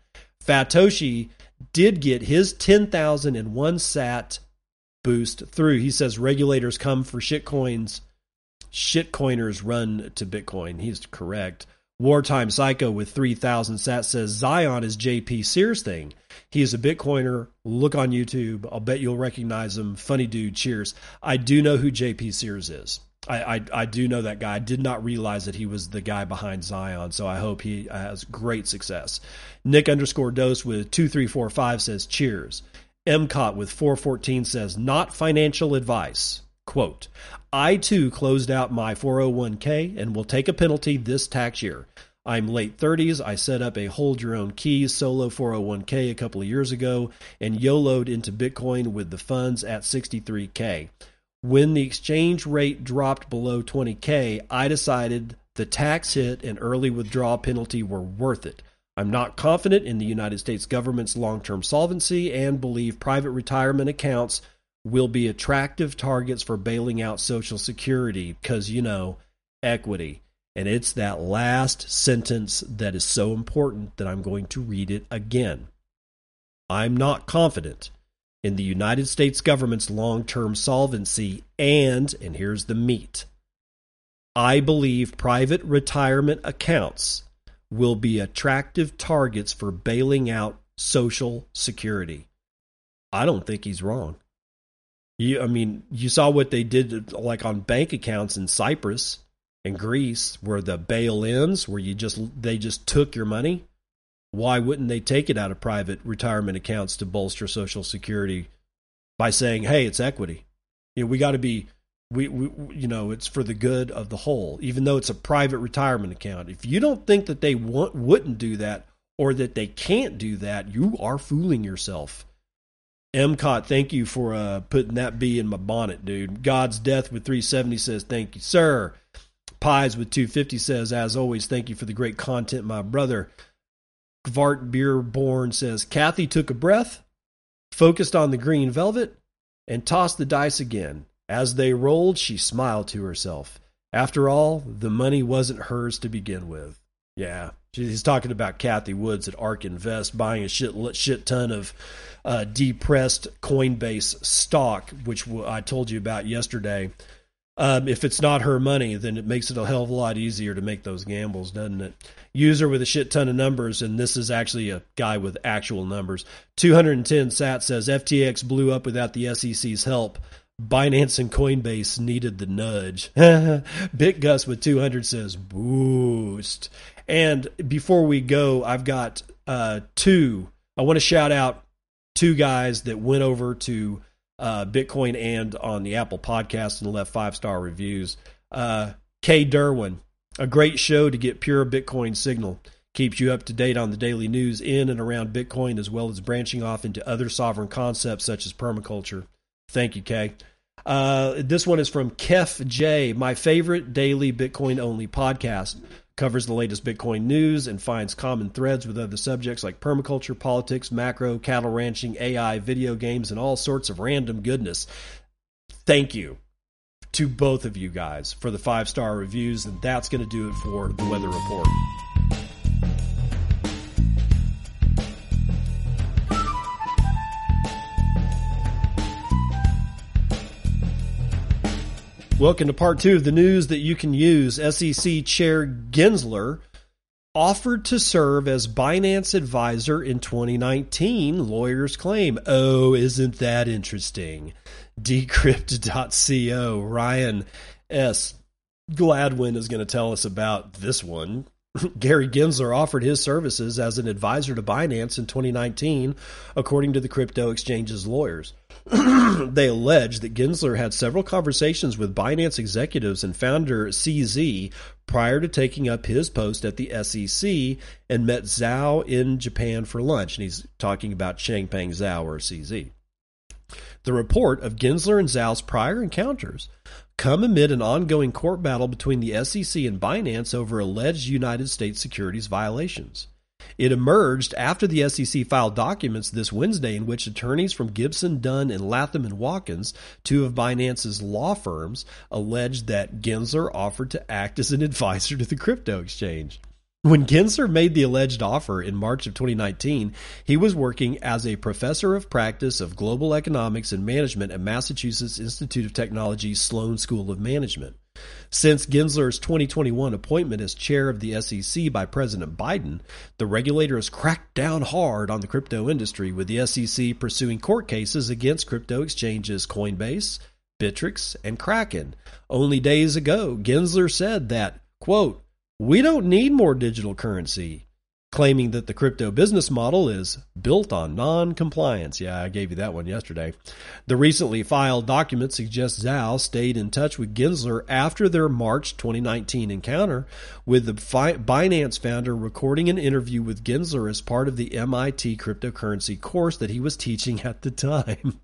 Fatoshi did get his 10,001 sat boost through. He says regulators come for shitcoins, shitcoiners run to Bitcoin. He's correct. Wartime Psycho with 3,000 sats says Zion is JP Sears thing. He is a Bitcoiner. Look on YouTube. I'll bet you'll recognize him. Funny dude. Cheers. I do know who JP Sears is. I, I, I do know that guy. I did not realize that he was the guy behind Zion, so I hope he has great success. Nick underscore dose with 2345 says cheers. MCOT with 414 says not financial advice. Quote, I too closed out my 401k and will take a penalty this tax year. I'm late 30s. I set up a hold your own keys solo 401k a couple of years ago and YOLOed into Bitcoin with the funds at 63k. When the exchange rate dropped below 20k, I decided the tax hit and early withdrawal penalty were worth it. I'm not confident in the United States government's long term solvency and believe private retirement accounts will be attractive targets for bailing out Social Security because, you know, equity. And it's that last sentence that is so important that I'm going to read it again. I'm not confident in the United States government's long term solvency, and, and here's the meat I believe private retirement accounts will be attractive targets for bailing out Social Security. I don't think he's wrong. You, I mean, you saw what they did like on bank accounts in Cyprus and Greece, where the bail-ins, where you just they just took your money. Why wouldn't they take it out of private retirement accounts to bolster Social Security by saying, "Hey, it's equity. You know, we got to be." We, we, you know, it's for the good of the whole, even though it's a private retirement account. If you don't think that they want, wouldn't do that or that they can't do that, you are fooling yourself. MCOT, thank you for uh, putting that bee in my bonnet, dude. God's Death with 370 says, thank you, sir. Pies with 250 says, as always, thank you for the great content, my brother. Gvart Beerborn says, Kathy took a breath, focused on the green velvet, and tossed the dice again. As they rolled, she smiled to herself. After all, the money wasn't hers to begin with. Yeah, he's talking about Cathie Woods at ARK Invest buying a shit shit ton of uh, depressed Coinbase stock, which I told you about yesterday. Um, if it's not her money, then it makes it a hell of a lot easier to make those gambles, doesn't it? User with a shit ton of numbers, and this is actually a guy with actual numbers. 210 Sat says FTX blew up without the SEC's help. Binance and Coinbase needed the nudge. BitGus with 200 says boost. And before we go, I've got uh, two. I want to shout out two guys that went over to uh, Bitcoin and on the Apple podcast and left five star reviews. Uh, Kay Derwin, a great show to get pure Bitcoin signal. Keeps you up to date on the daily news in and around Bitcoin, as well as branching off into other sovereign concepts such as permaculture. Thank you, Kay. Uh, this one is from Kef J, my favorite daily Bitcoin only podcast. Covers the latest Bitcoin news and finds common threads with other subjects like permaculture, politics, macro, cattle ranching, AI, video games, and all sorts of random goodness. Thank you to both of you guys for the five star reviews, and that's going to do it for the weather report. Welcome to part two of the news that you can use. SEC Chair Gensler offered to serve as Binance advisor in 2019, lawyers claim. Oh, isn't that interesting? Decrypt.co, Ryan S. Gladwin is going to tell us about this one. Gary Gensler offered his services as an advisor to Binance in 2019, according to the crypto exchange's lawyers. they allege that Gensler had several conversations with Binance executives and founder CZ prior to taking up his post at the SEC and met Zhao in Japan for lunch. And he's talking about Changpeng Zhao or CZ. The report of Gensler and Zhao's prior encounters come amid an ongoing court battle between the SEC and Binance over alleged United States securities violations. It emerged after the SEC filed documents this Wednesday in which attorneys from Gibson, Dunn, and Latham and Watkins, two of Binance's law firms, alleged that Gensler offered to act as an advisor to the crypto exchange. When Gensler made the alleged offer in March of 2019, he was working as a professor of practice of global economics and management at Massachusetts Institute of Technology Sloan School of Management. Since Gensler's 2021 appointment as chair of the SEC by President Biden, the regulator has cracked down hard on the crypto industry, with the SEC pursuing court cases against crypto exchanges Coinbase, Bittrex, and Kraken. Only days ago, Gensler said that, quote, we don't need more digital currency claiming that the crypto business model is built on non compliance. Yeah, I gave you that one yesterday. The recently filed document suggests Zhao stayed in touch with Gensler after their March 2019 encounter, with the Binance founder recording an interview with Gensler as part of the MIT cryptocurrency course that he was teaching at the time.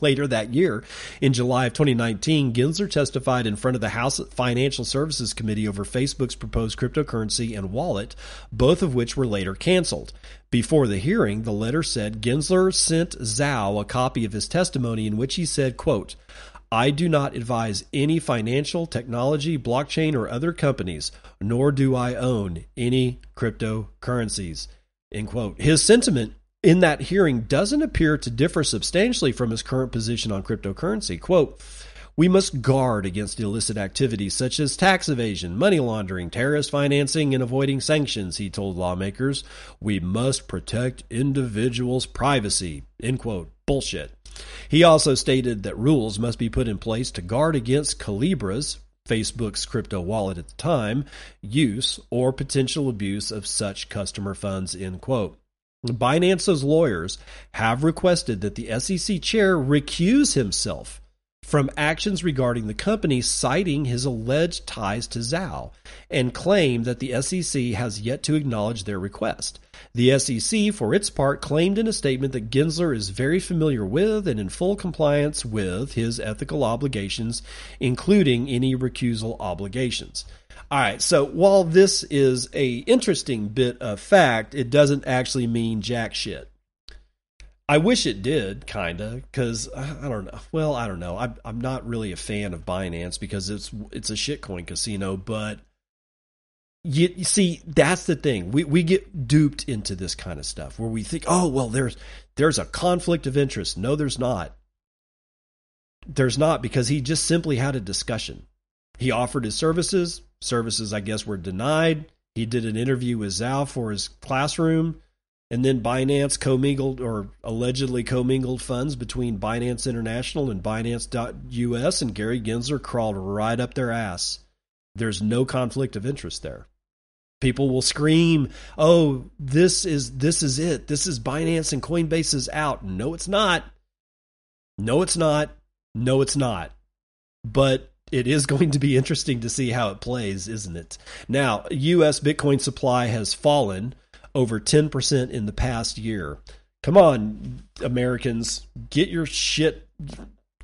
Later that year, in July of 2019, Gensler testified in front of the House Financial Services Committee over Facebook's proposed cryptocurrency and wallet, both of which were later canceled. Before the hearing, the letter said Gensler sent Zhao a copy of his testimony in which he said, quote, I do not advise any financial, technology, blockchain, or other companies, nor do I own any cryptocurrencies. End quote. His sentiment in that hearing doesn't appear to differ substantially from his current position on cryptocurrency. Quote, we must guard against illicit activities such as tax evasion, money laundering, terrorist financing, and avoiding sanctions, he told lawmakers. We must protect individuals' privacy. End quote. Bullshit. He also stated that rules must be put in place to guard against Calibra's, Facebook's crypto wallet at the time, use or potential abuse of such customer funds, end quote. Binance's lawyers have requested that the SEC chair recuse himself from actions regarding the company, citing his alleged ties to Zhao, and claim that the SEC has yet to acknowledge their request. The SEC, for its part, claimed in a statement that Gensler is very familiar with and in full compliance with his ethical obligations, including any recusal obligations. All right. So while this is a interesting bit of fact, it doesn't actually mean jack shit. I wish it did, kinda, because uh, I don't know. Well, I don't know. I'm I'm not really a fan of Binance because it's it's a shitcoin casino. But you, you see, that's the thing. We we get duped into this kind of stuff where we think, oh well, there's there's a conflict of interest. No, there's not. There's not because he just simply had a discussion. He offered his services. Services, I guess, were denied. He did an interview with Zhao for his classroom. And then Binance commingled or allegedly commingled funds between Binance International and Binance.us, and Gary Gensler crawled right up their ass. There's no conflict of interest there. People will scream, "Oh, this is this is it. This is Binance and Coinbase is out." No, it's not. No, it's not. No, it's not. But it is going to be interesting to see how it plays, isn't it? Now, U.S. Bitcoin supply has fallen over 10% in the past year. Come on, Americans, get your shit,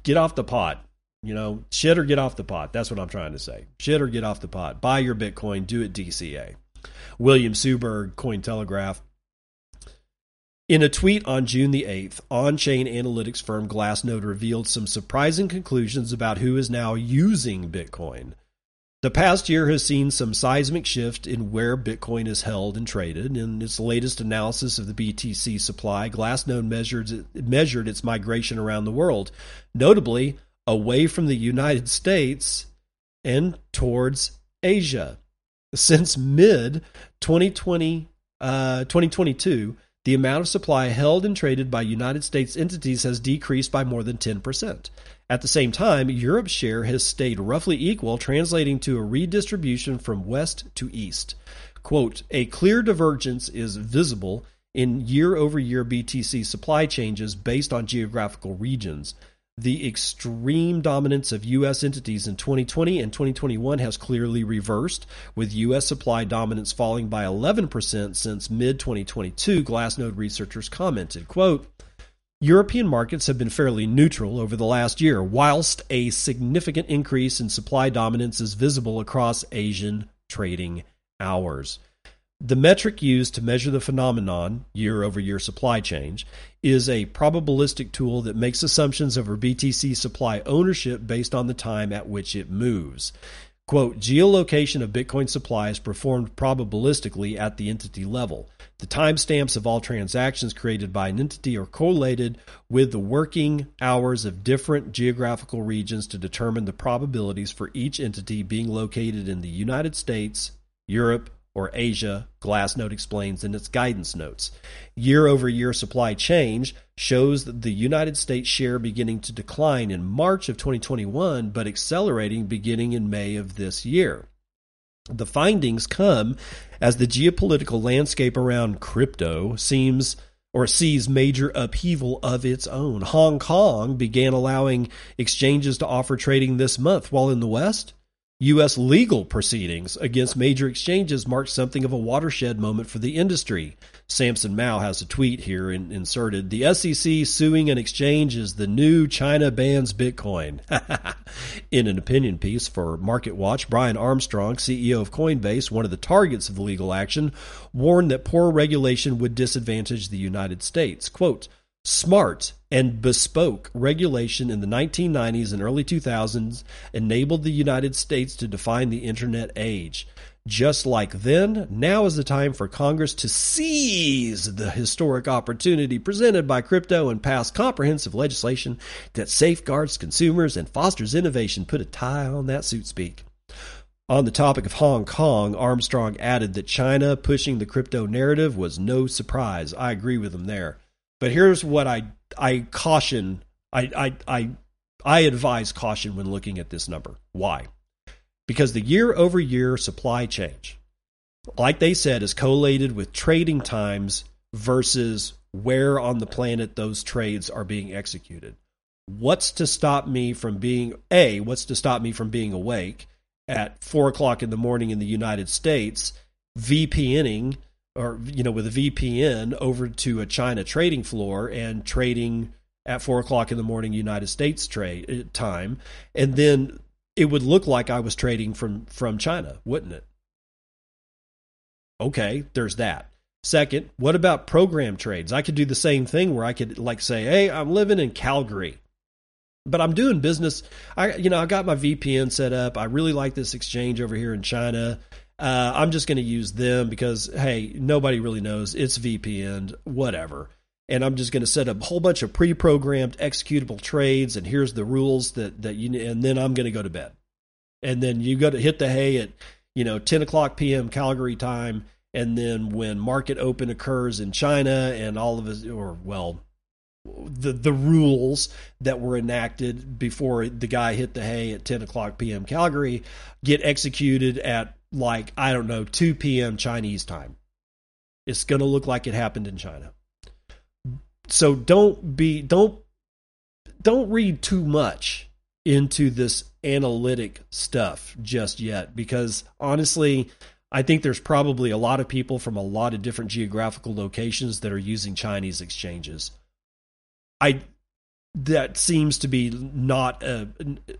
get off the pot. You know, shit or get off the pot. That's what I'm trying to say. Shit or get off the pot. Buy your Bitcoin, do it DCA. William Suberg, Cointelegraph. In a tweet on June the 8th, on chain analytics firm Glassnode revealed some surprising conclusions about who is now using Bitcoin. The past year has seen some seismic shift in where Bitcoin is held and traded. In its latest analysis of the BTC supply, Glassnode measured, measured its migration around the world, notably away from the United States and towards Asia. Since mid 2020, uh, 2022, the amount of supply held and traded by United States entities has decreased by more than 10%. At the same time, Europe's share has stayed roughly equal, translating to a redistribution from west to east. Quote, a clear divergence is visible in year over year BTC supply changes based on geographical regions. The extreme dominance of U.S. entities in 2020 and 2021 has clearly reversed, with U.S. supply dominance falling by 11% since mid 2022, Glassnode researchers commented. Quote, European markets have been fairly neutral over the last year, whilst a significant increase in supply dominance is visible across Asian trading hours. The metric used to measure the phenomenon, year over year supply change, is a probabilistic tool that makes assumptions over BTC supply ownership based on the time at which it moves. Quote, geolocation of Bitcoin supply is performed probabilistically at the entity level. The timestamps of all transactions created by an entity are correlated with the working hours of different geographical regions to determine the probabilities for each entity being located in the United States, Europe, or Asia, Glassnode explains in its guidance notes. Year over year supply change shows the United States share beginning to decline in March of 2021, but accelerating beginning in May of this year. The findings come as the geopolitical landscape around crypto seems or sees major upheaval of its own. Hong Kong began allowing exchanges to offer trading this month, while in the West, U.S. legal proceedings against major exchanges marked something of a watershed moment for the industry. Samson Mow has a tweet here in, inserted. The SEC suing an exchange is the new China bans Bitcoin. in an opinion piece for Market Watch, Brian Armstrong, CEO of Coinbase, one of the targets of the legal action, warned that poor regulation would disadvantage the United States. Quote, Smart and bespoke regulation in the 1990s and early 2000s enabled the United States to define the Internet age. Just like then, now is the time for Congress to seize the historic opportunity presented by crypto and pass comprehensive legislation that safeguards consumers and fosters innovation. Put a tie on that suit speak. On the topic of Hong Kong, Armstrong added that China pushing the crypto narrative was no surprise. I agree with him there. But here's what I I caution I I I, I advise caution when looking at this number. Why? Because the year over year supply change, like they said, is collated with trading times versus where on the planet those trades are being executed. What's to stop me from being a? What's to stop me from being awake at four o'clock in the morning in the United States, VPNing or you know with a VPN over to a China trading floor and trading at four o'clock in the morning United States trade uh, time, and then it would look like I was trading from from China, wouldn't it? Okay, there's that. Second, what about program trades? I could do the same thing where I could like say, "Hey, I'm living in Calgary." But I'm doing business. I you know, I got my VPN set up. I really like this exchange over here in China. Uh, I'm just going to use them because hey, nobody really knows it's VPN, whatever. And I'm just going to set up a whole bunch of pre-programmed executable trades, and here's the rules that that you. And then I'm going to go to bed, and then you got to hit the hay at you know 10 o'clock p.m. Calgary time, and then when market open occurs in China, and all of us, or well, the the rules that were enacted before the guy hit the hay at 10 o'clock p.m. Calgary get executed at like, I don't know, 2 p.m. Chinese time. It's going to look like it happened in China. So don't be, don't, don't read too much into this analytic stuff just yet because honestly, I think there's probably a lot of people from a lot of different geographical locations that are using Chinese exchanges. I that seems to be not a,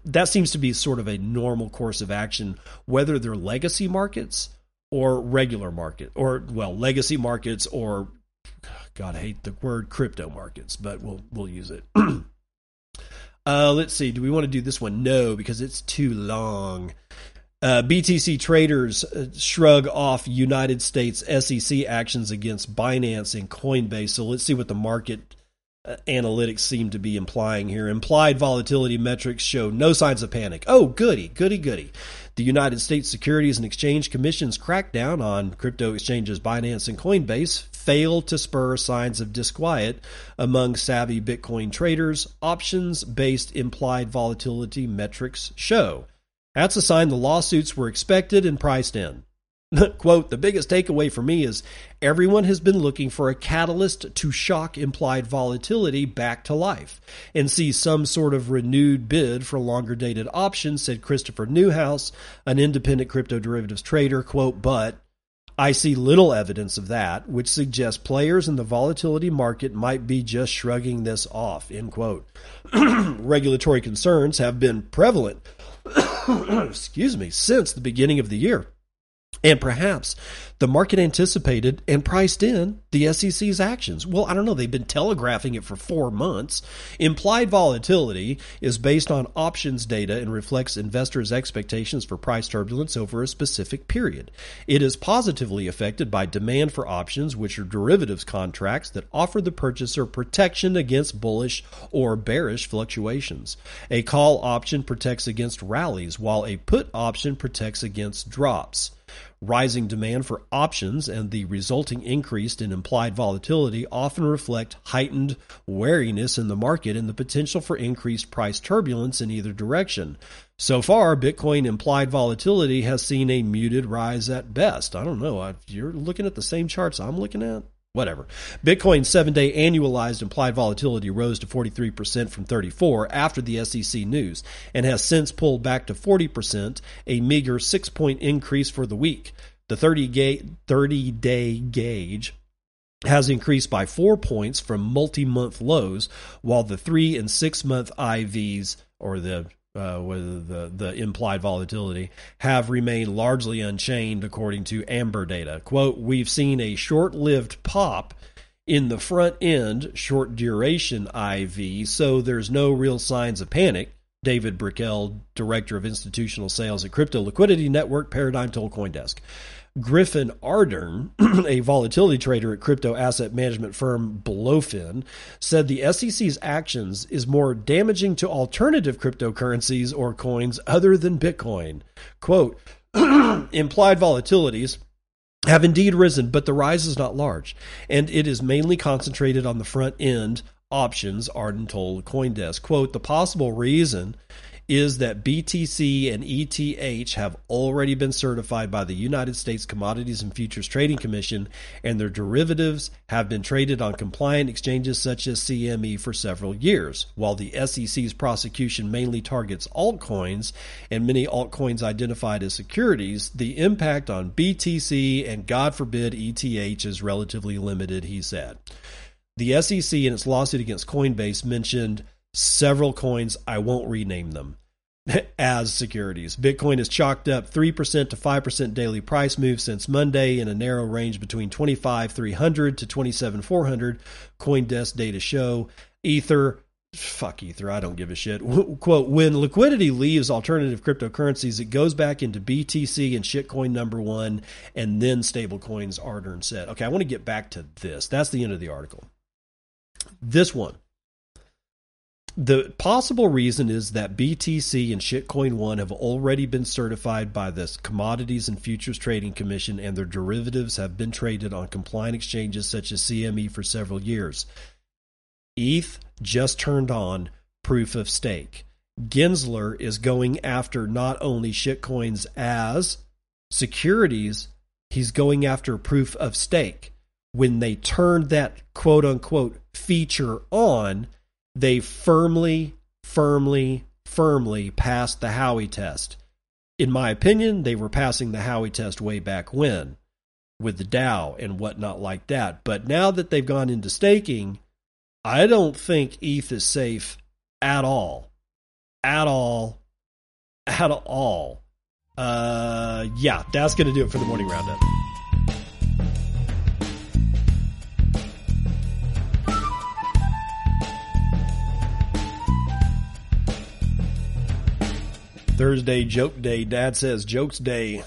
that seems to be sort of a normal course of action, whether they're legacy markets or regular market, or well, legacy markets or God, I hate the word crypto markets, but we'll we'll use it. uh, let's see. Do we want to do this one? No, because it's too long. Uh, BTC traders uh, shrug off United States SEC actions against Binance and Coinbase. So let's see what the market Uh, analytics seem to be implying here. Implied volatility metrics show no signs of panic. Oh, goody, goody, goody. The United States Securities and Exchange Commission's crackdown on crypto exchanges Binance and Coinbase failed to spur signs of disquiet among savvy Bitcoin traders. Options based implied volatility metrics show. That's a sign the lawsuits were expected and priced in. Quote, the biggest takeaway for me is everyone has been looking for a catalyst to shock implied volatility back to life and see some sort of renewed bid for longer dated options, said Christopher Newhouse, an independent crypto derivatives trader. Quote, but I see little evidence of that, which suggests players in the volatility market might be just shrugging this off. End quote. Regulatory concerns have been prevalent excuse me, since the beginning of the year. And perhaps the market anticipated and priced in the SEC's actions. Well, I don't know. They've been telegraphing it for four months. Implied volatility is based on options data and reflects investors' expectations for price turbulence over a specific period. It is positively affected by demand for options, which are derivatives contracts that offer the purchaser protection against bullish or bearish fluctuations. A call option protects against rallies, while a put option protects against drops. Rising demand for options and the resulting increase in implied volatility often reflect heightened wariness in the market and the potential for increased price turbulence in either direction. So far, Bitcoin implied volatility has seen a muted rise at best. I don't know. if You're looking at the same charts I'm looking at? Whatever. Bitcoin's seven day annualized implied volatility rose to 43% from 34 after the SEC news and has since pulled back to 40%, a meager six point increase for the week. The 30 day gauge has increased by four points from multi month lows, while the three and six month IVs, or the uh, with the, the implied volatility, have remained largely unchanged according to Amberdata. Quote, we've seen a short lived pop in the front end, short duration IV, so there's no real signs of panic. David Brickell, Director of Institutional Sales at Crypto Liquidity Network, Paradigm told Coindesk. Griffin Ardern, a volatility trader at crypto asset management firm Blofin, said the SEC's actions is more damaging to alternative cryptocurrencies or coins other than Bitcoin. Quote, implied volatilities have indeed risen, but the rise is not large, and it is mainly concentrated on the front end options, Ardern told Coindesk. Quote, the possible reason is that BTC and ETH have already been certified by the United States Commodities and Futures Trading Commission, and their derivatives have been traded on compliant exchanges such as CME for several years. While the SEC's prosecution mainly targets altcoins and many altcoins identified as securities, the impact on BTC and, God forbid, ETH is relatively limited, he said. The SEC in its lawsuit against Coinbase mentioned several coins. I won't rename them as securities. Bitcoin has chalked up 3% to 5% daily price move since Monday in a narrow range between 25,300 to 27,400. Coindesk data show. Ether, fuck Ether, I don't give a shit. Quote, when liquidity leaves alternative cryptocurrencies, it goes back into BTC and shitcoin number one, and then stablecoins, Ardern said. Okay, I want to get back to this. That's the end of the article. This one the possible reason is that BTC and Shitcoin One have already been certified by the Commodities and Futures Trading Commission, and their derivatives have been traded on compliant exchanges such as CME for several years. ETH just turned on proof of stake. Gensler is going after not only shitcoins as securities, he's going after proof of stake. When they turned that quote unquote feature on, they firmly, firmly, firmly passed the Howey test. In my opinion, they were passing the Howey test way back when with the DAO and whatnot like that. But now that they've gone into staking, I don't think ETH is safe at all. At all. At all. Uh, yeah, that's going to do it for the morning roundup. Thursday joke day. Dad says jokes day.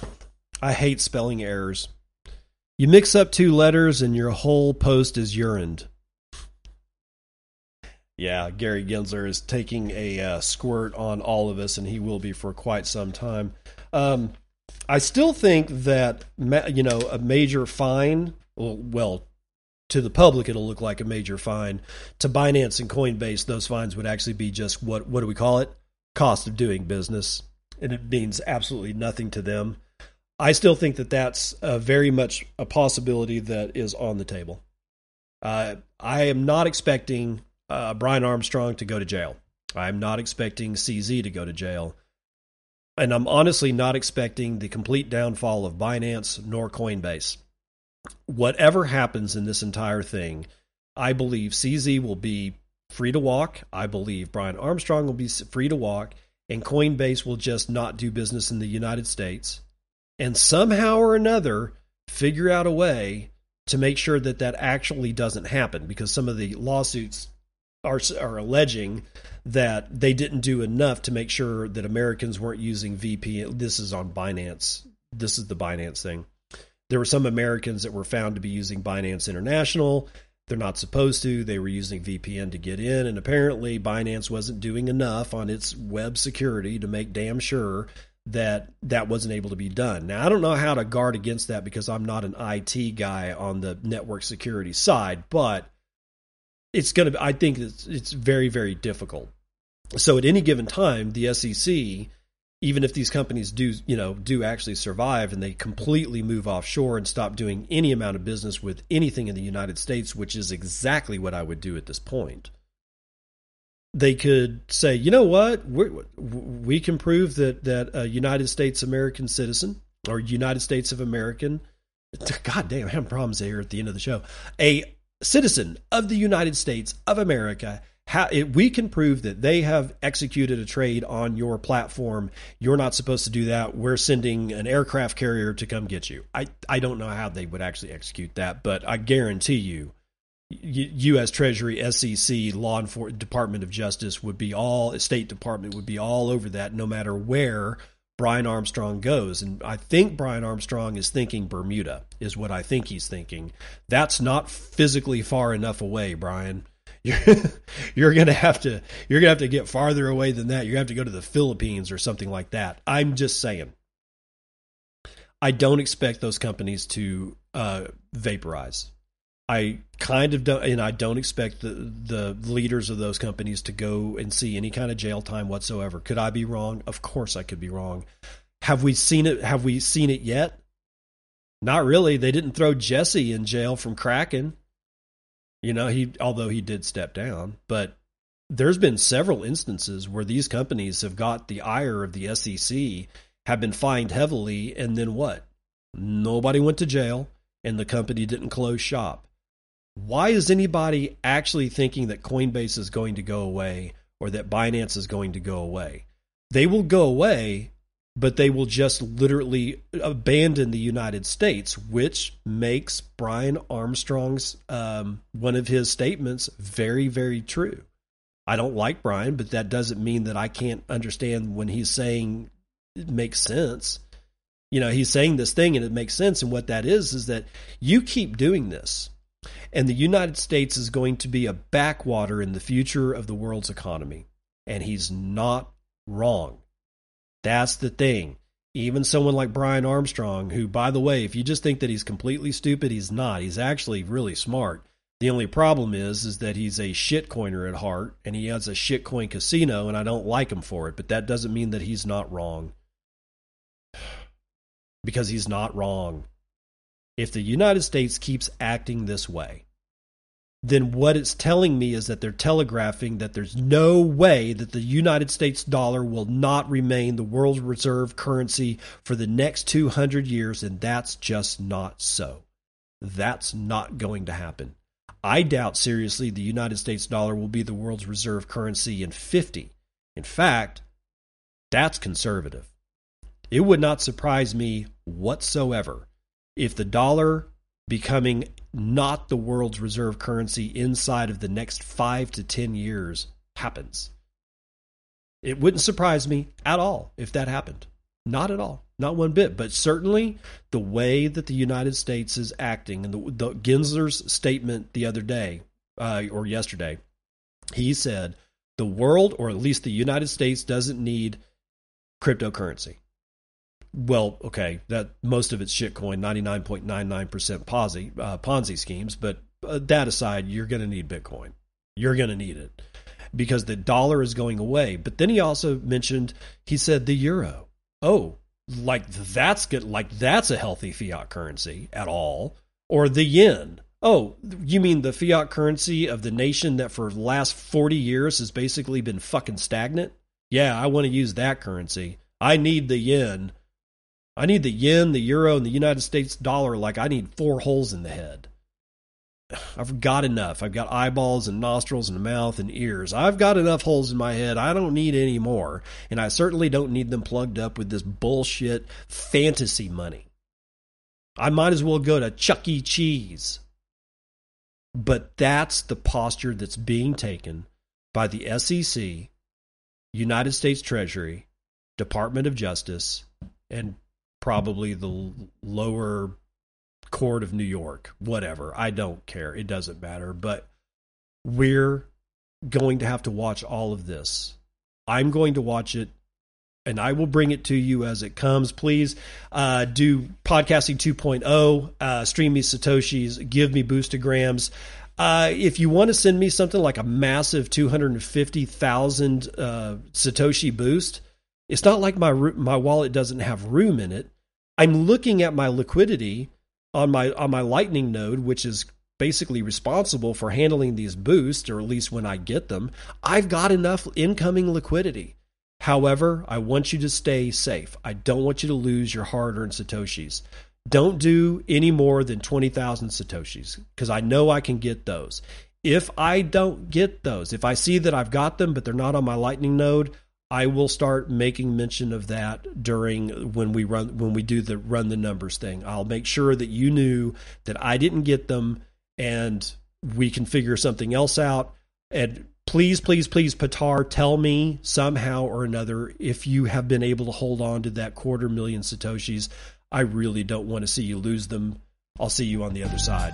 I hate spelling errors. You mix up two letters and your whole post is urined. Yeah, Gary Gensler is taking a uh, squirt on all of us, and he will be for quite some time. Um, I still think that you know a major fine. Well, well, to the public, it'll look like a major fine. To Binance and Coinbase, those fines would actually be just what what do we call it? Cost of doing business, and it means absolutely nothing to them. I still think that that's uh, very much a possibility that is on the table. Uh, I am not expecting uh, Brian Armstrong to go to jail. I'm not expecting CZ to go to jail. And I'm honestly not expecting the complete downfall of Binance nor Coinbase. Whatever happens in this entire thing, I believe CZ will be free to walk. I believe Brian Armstrong will be free to walk, and Coinbase will just not do business in the United States. And somehow or another, figure out a way to make sure that that actually doesn't happen because some of the lawsuits are are alleging that they didn't do enough to make sure that Americans weren't using VPN. This is on Binance. This is the Binance thing. There were some Americans that were found to be using Binance International. They're not supposed to. They were using VPN to get in, and apparently Binance wasn't doing enough on its web security to make damn sure that that wasn't able to be done. Now, I don't know how to guard against that because I'm not an IT guy on the network security side, but it's going to. I think it's it's very very difficult. So at any given time, the SEC, even if these companies do you know do actually survive and they completely move offshore and stop doing any amount of business with anything in the United States, which is exactly what I would do at this point. They could say, you know what, we we can prove that that a United States American citizen or United States of American God damn, I'm having problems here at the end of the show. A citizen of the United States of America, how, we can prove that they have executed a trade on your platform. You're not supposed to do that. We're sending an aircraft carrier to come get you. I, I don't know how they would actually execute that, but I guarantee you, U.S. Treasury, SEC, Law Enforcement, Department of Justice would be all, State Department would be all over that, no matter where Brian Armstrong goes. And I think Brian Armstrong is thinking Bermuda, is what I think he's thinking. That's not physically far enough away, Brian. You're, you're gonna have to you're gonna have to get farther away than that. You're gonna have to go to the Philippines or something like that. I'm just saying. I don't expect those companies to uh, vaporize. I kind of don't, and I don't expect the the leaders of those companies to go and see any kind of jail time whatsoever. Could I be wrong? Of course, I could be wrong. Have we seen it? Have we seen it yet? Not really. They didn't throw Jesse in jail from Kraken. You know, he although he did step down, but there's been several instances where these companies have got the ire of the SEC, have been fined heavily, and then what? Nobody went to jail, and the company didn't close shop why is anybody actually thinking that Coinbase is going to go away or that Binance is going to go away? They will go away, but they will just literally abandon the United States, which makes Brian Armstrong's um, one of his statements very, very true. I don't like Brian, but that doesn't mean that I can't understand when he's saying it makes sense. You know, he's saying this thing and it makes sense. And what that is, is that you keep doing this and the United States is going to be a backwater in the future of the world's economy. And he's not wrong. That's the thing. Even someone like Brian Armstrong, who, by the way, if you just think that he's completely stupid, he's not. He's actually really smart. The only problem is, is that he's a shitcoiner at heart, and he has a shitcoin casino, and I don't like him for it. But that doesn't mean that he's not wrong, because he's not wrong if the United States keeps acting this way, then what it's telling me is that they're telegraphing that there's no way that the United States dollar will not remain the world's reserve currency for the next 200 years, and that's just not so. That's not going to happen. I doubt seriously the United States dollar will be the world's reserve currency in 50. In fact, that's conservative. It would not surprise me whatsoever if the dollar becoming not the world's reserve currency inside of the next five to 10 years happens. It wouldn't surprise me at all if that happened. Not at all. Not one bit. But certainly the way that the United States is acting, and the, the Gensler's statement the other day uh, or yesterday, he said the world, or at least the United States, doesn't need cryptocurrency. Well, okay, that most of it's shitcoin, ninety nine point nine nine percent Ponzi uh, Ponzi schemes. But uh, that aside, you're going to need Bitcoin. You're going to need it because the dollar is going away. But then he also mentioned, he said the euro. Oh, like that's good like that's a healthy fiat currency at all or the yen oh you mean the fiat currency of the nation that for the last 40 years has basically been fucking stagnant yeah i want to use that currency i need the yen i need the yen the euro and the united states dollar like i need four holes in the head I've got enough. I've got eyeballs and nostrils and mouth and ears. I've got enough holes in my head. I don't need any more. And I certainly don't need them plugged up with this bullshit fantasy money. I might as well go to Chuck E. Cheese. But that's the posture that's being taken by the SEC, United States Treasury, Department of Justice, and probably the lower court of New York, whatever. I don't care. It doesn't matter. But we're going to have to watch all of this. I'm going to watch it and I will bring it to you as it comes. Please uh, do podcasting 2.0, uh, stream me Satoshis, give me boostagrams. Uh, if you want to send me something like a massive 250,000 uh, Satoshi boost, it's not like my my wallet doesn't have room in it. I'm looking at my liquidity on my on my Lightning node, which is basically responsible for handling these boosts, or at least when I get them, I've got enough incoming liquidity. However, I want you to stay safe. I don't want you to lose your hard earned Satoshis. Don't do any more than 20,000 Satoshis because I know I can get those. If I don't get those, if I see that I've got them, but they're not on my Lightning node, I will start making mention of that during when we run when we do the run the numbers thing. I'll make sure that you knew that I didn't get them and we can figure something else out. And please, please, please, Patar, tell me somehow or another if you have been able to hold on to that quarter million Satoshis. I really don't want to see you lose them. I'll see you on the other side.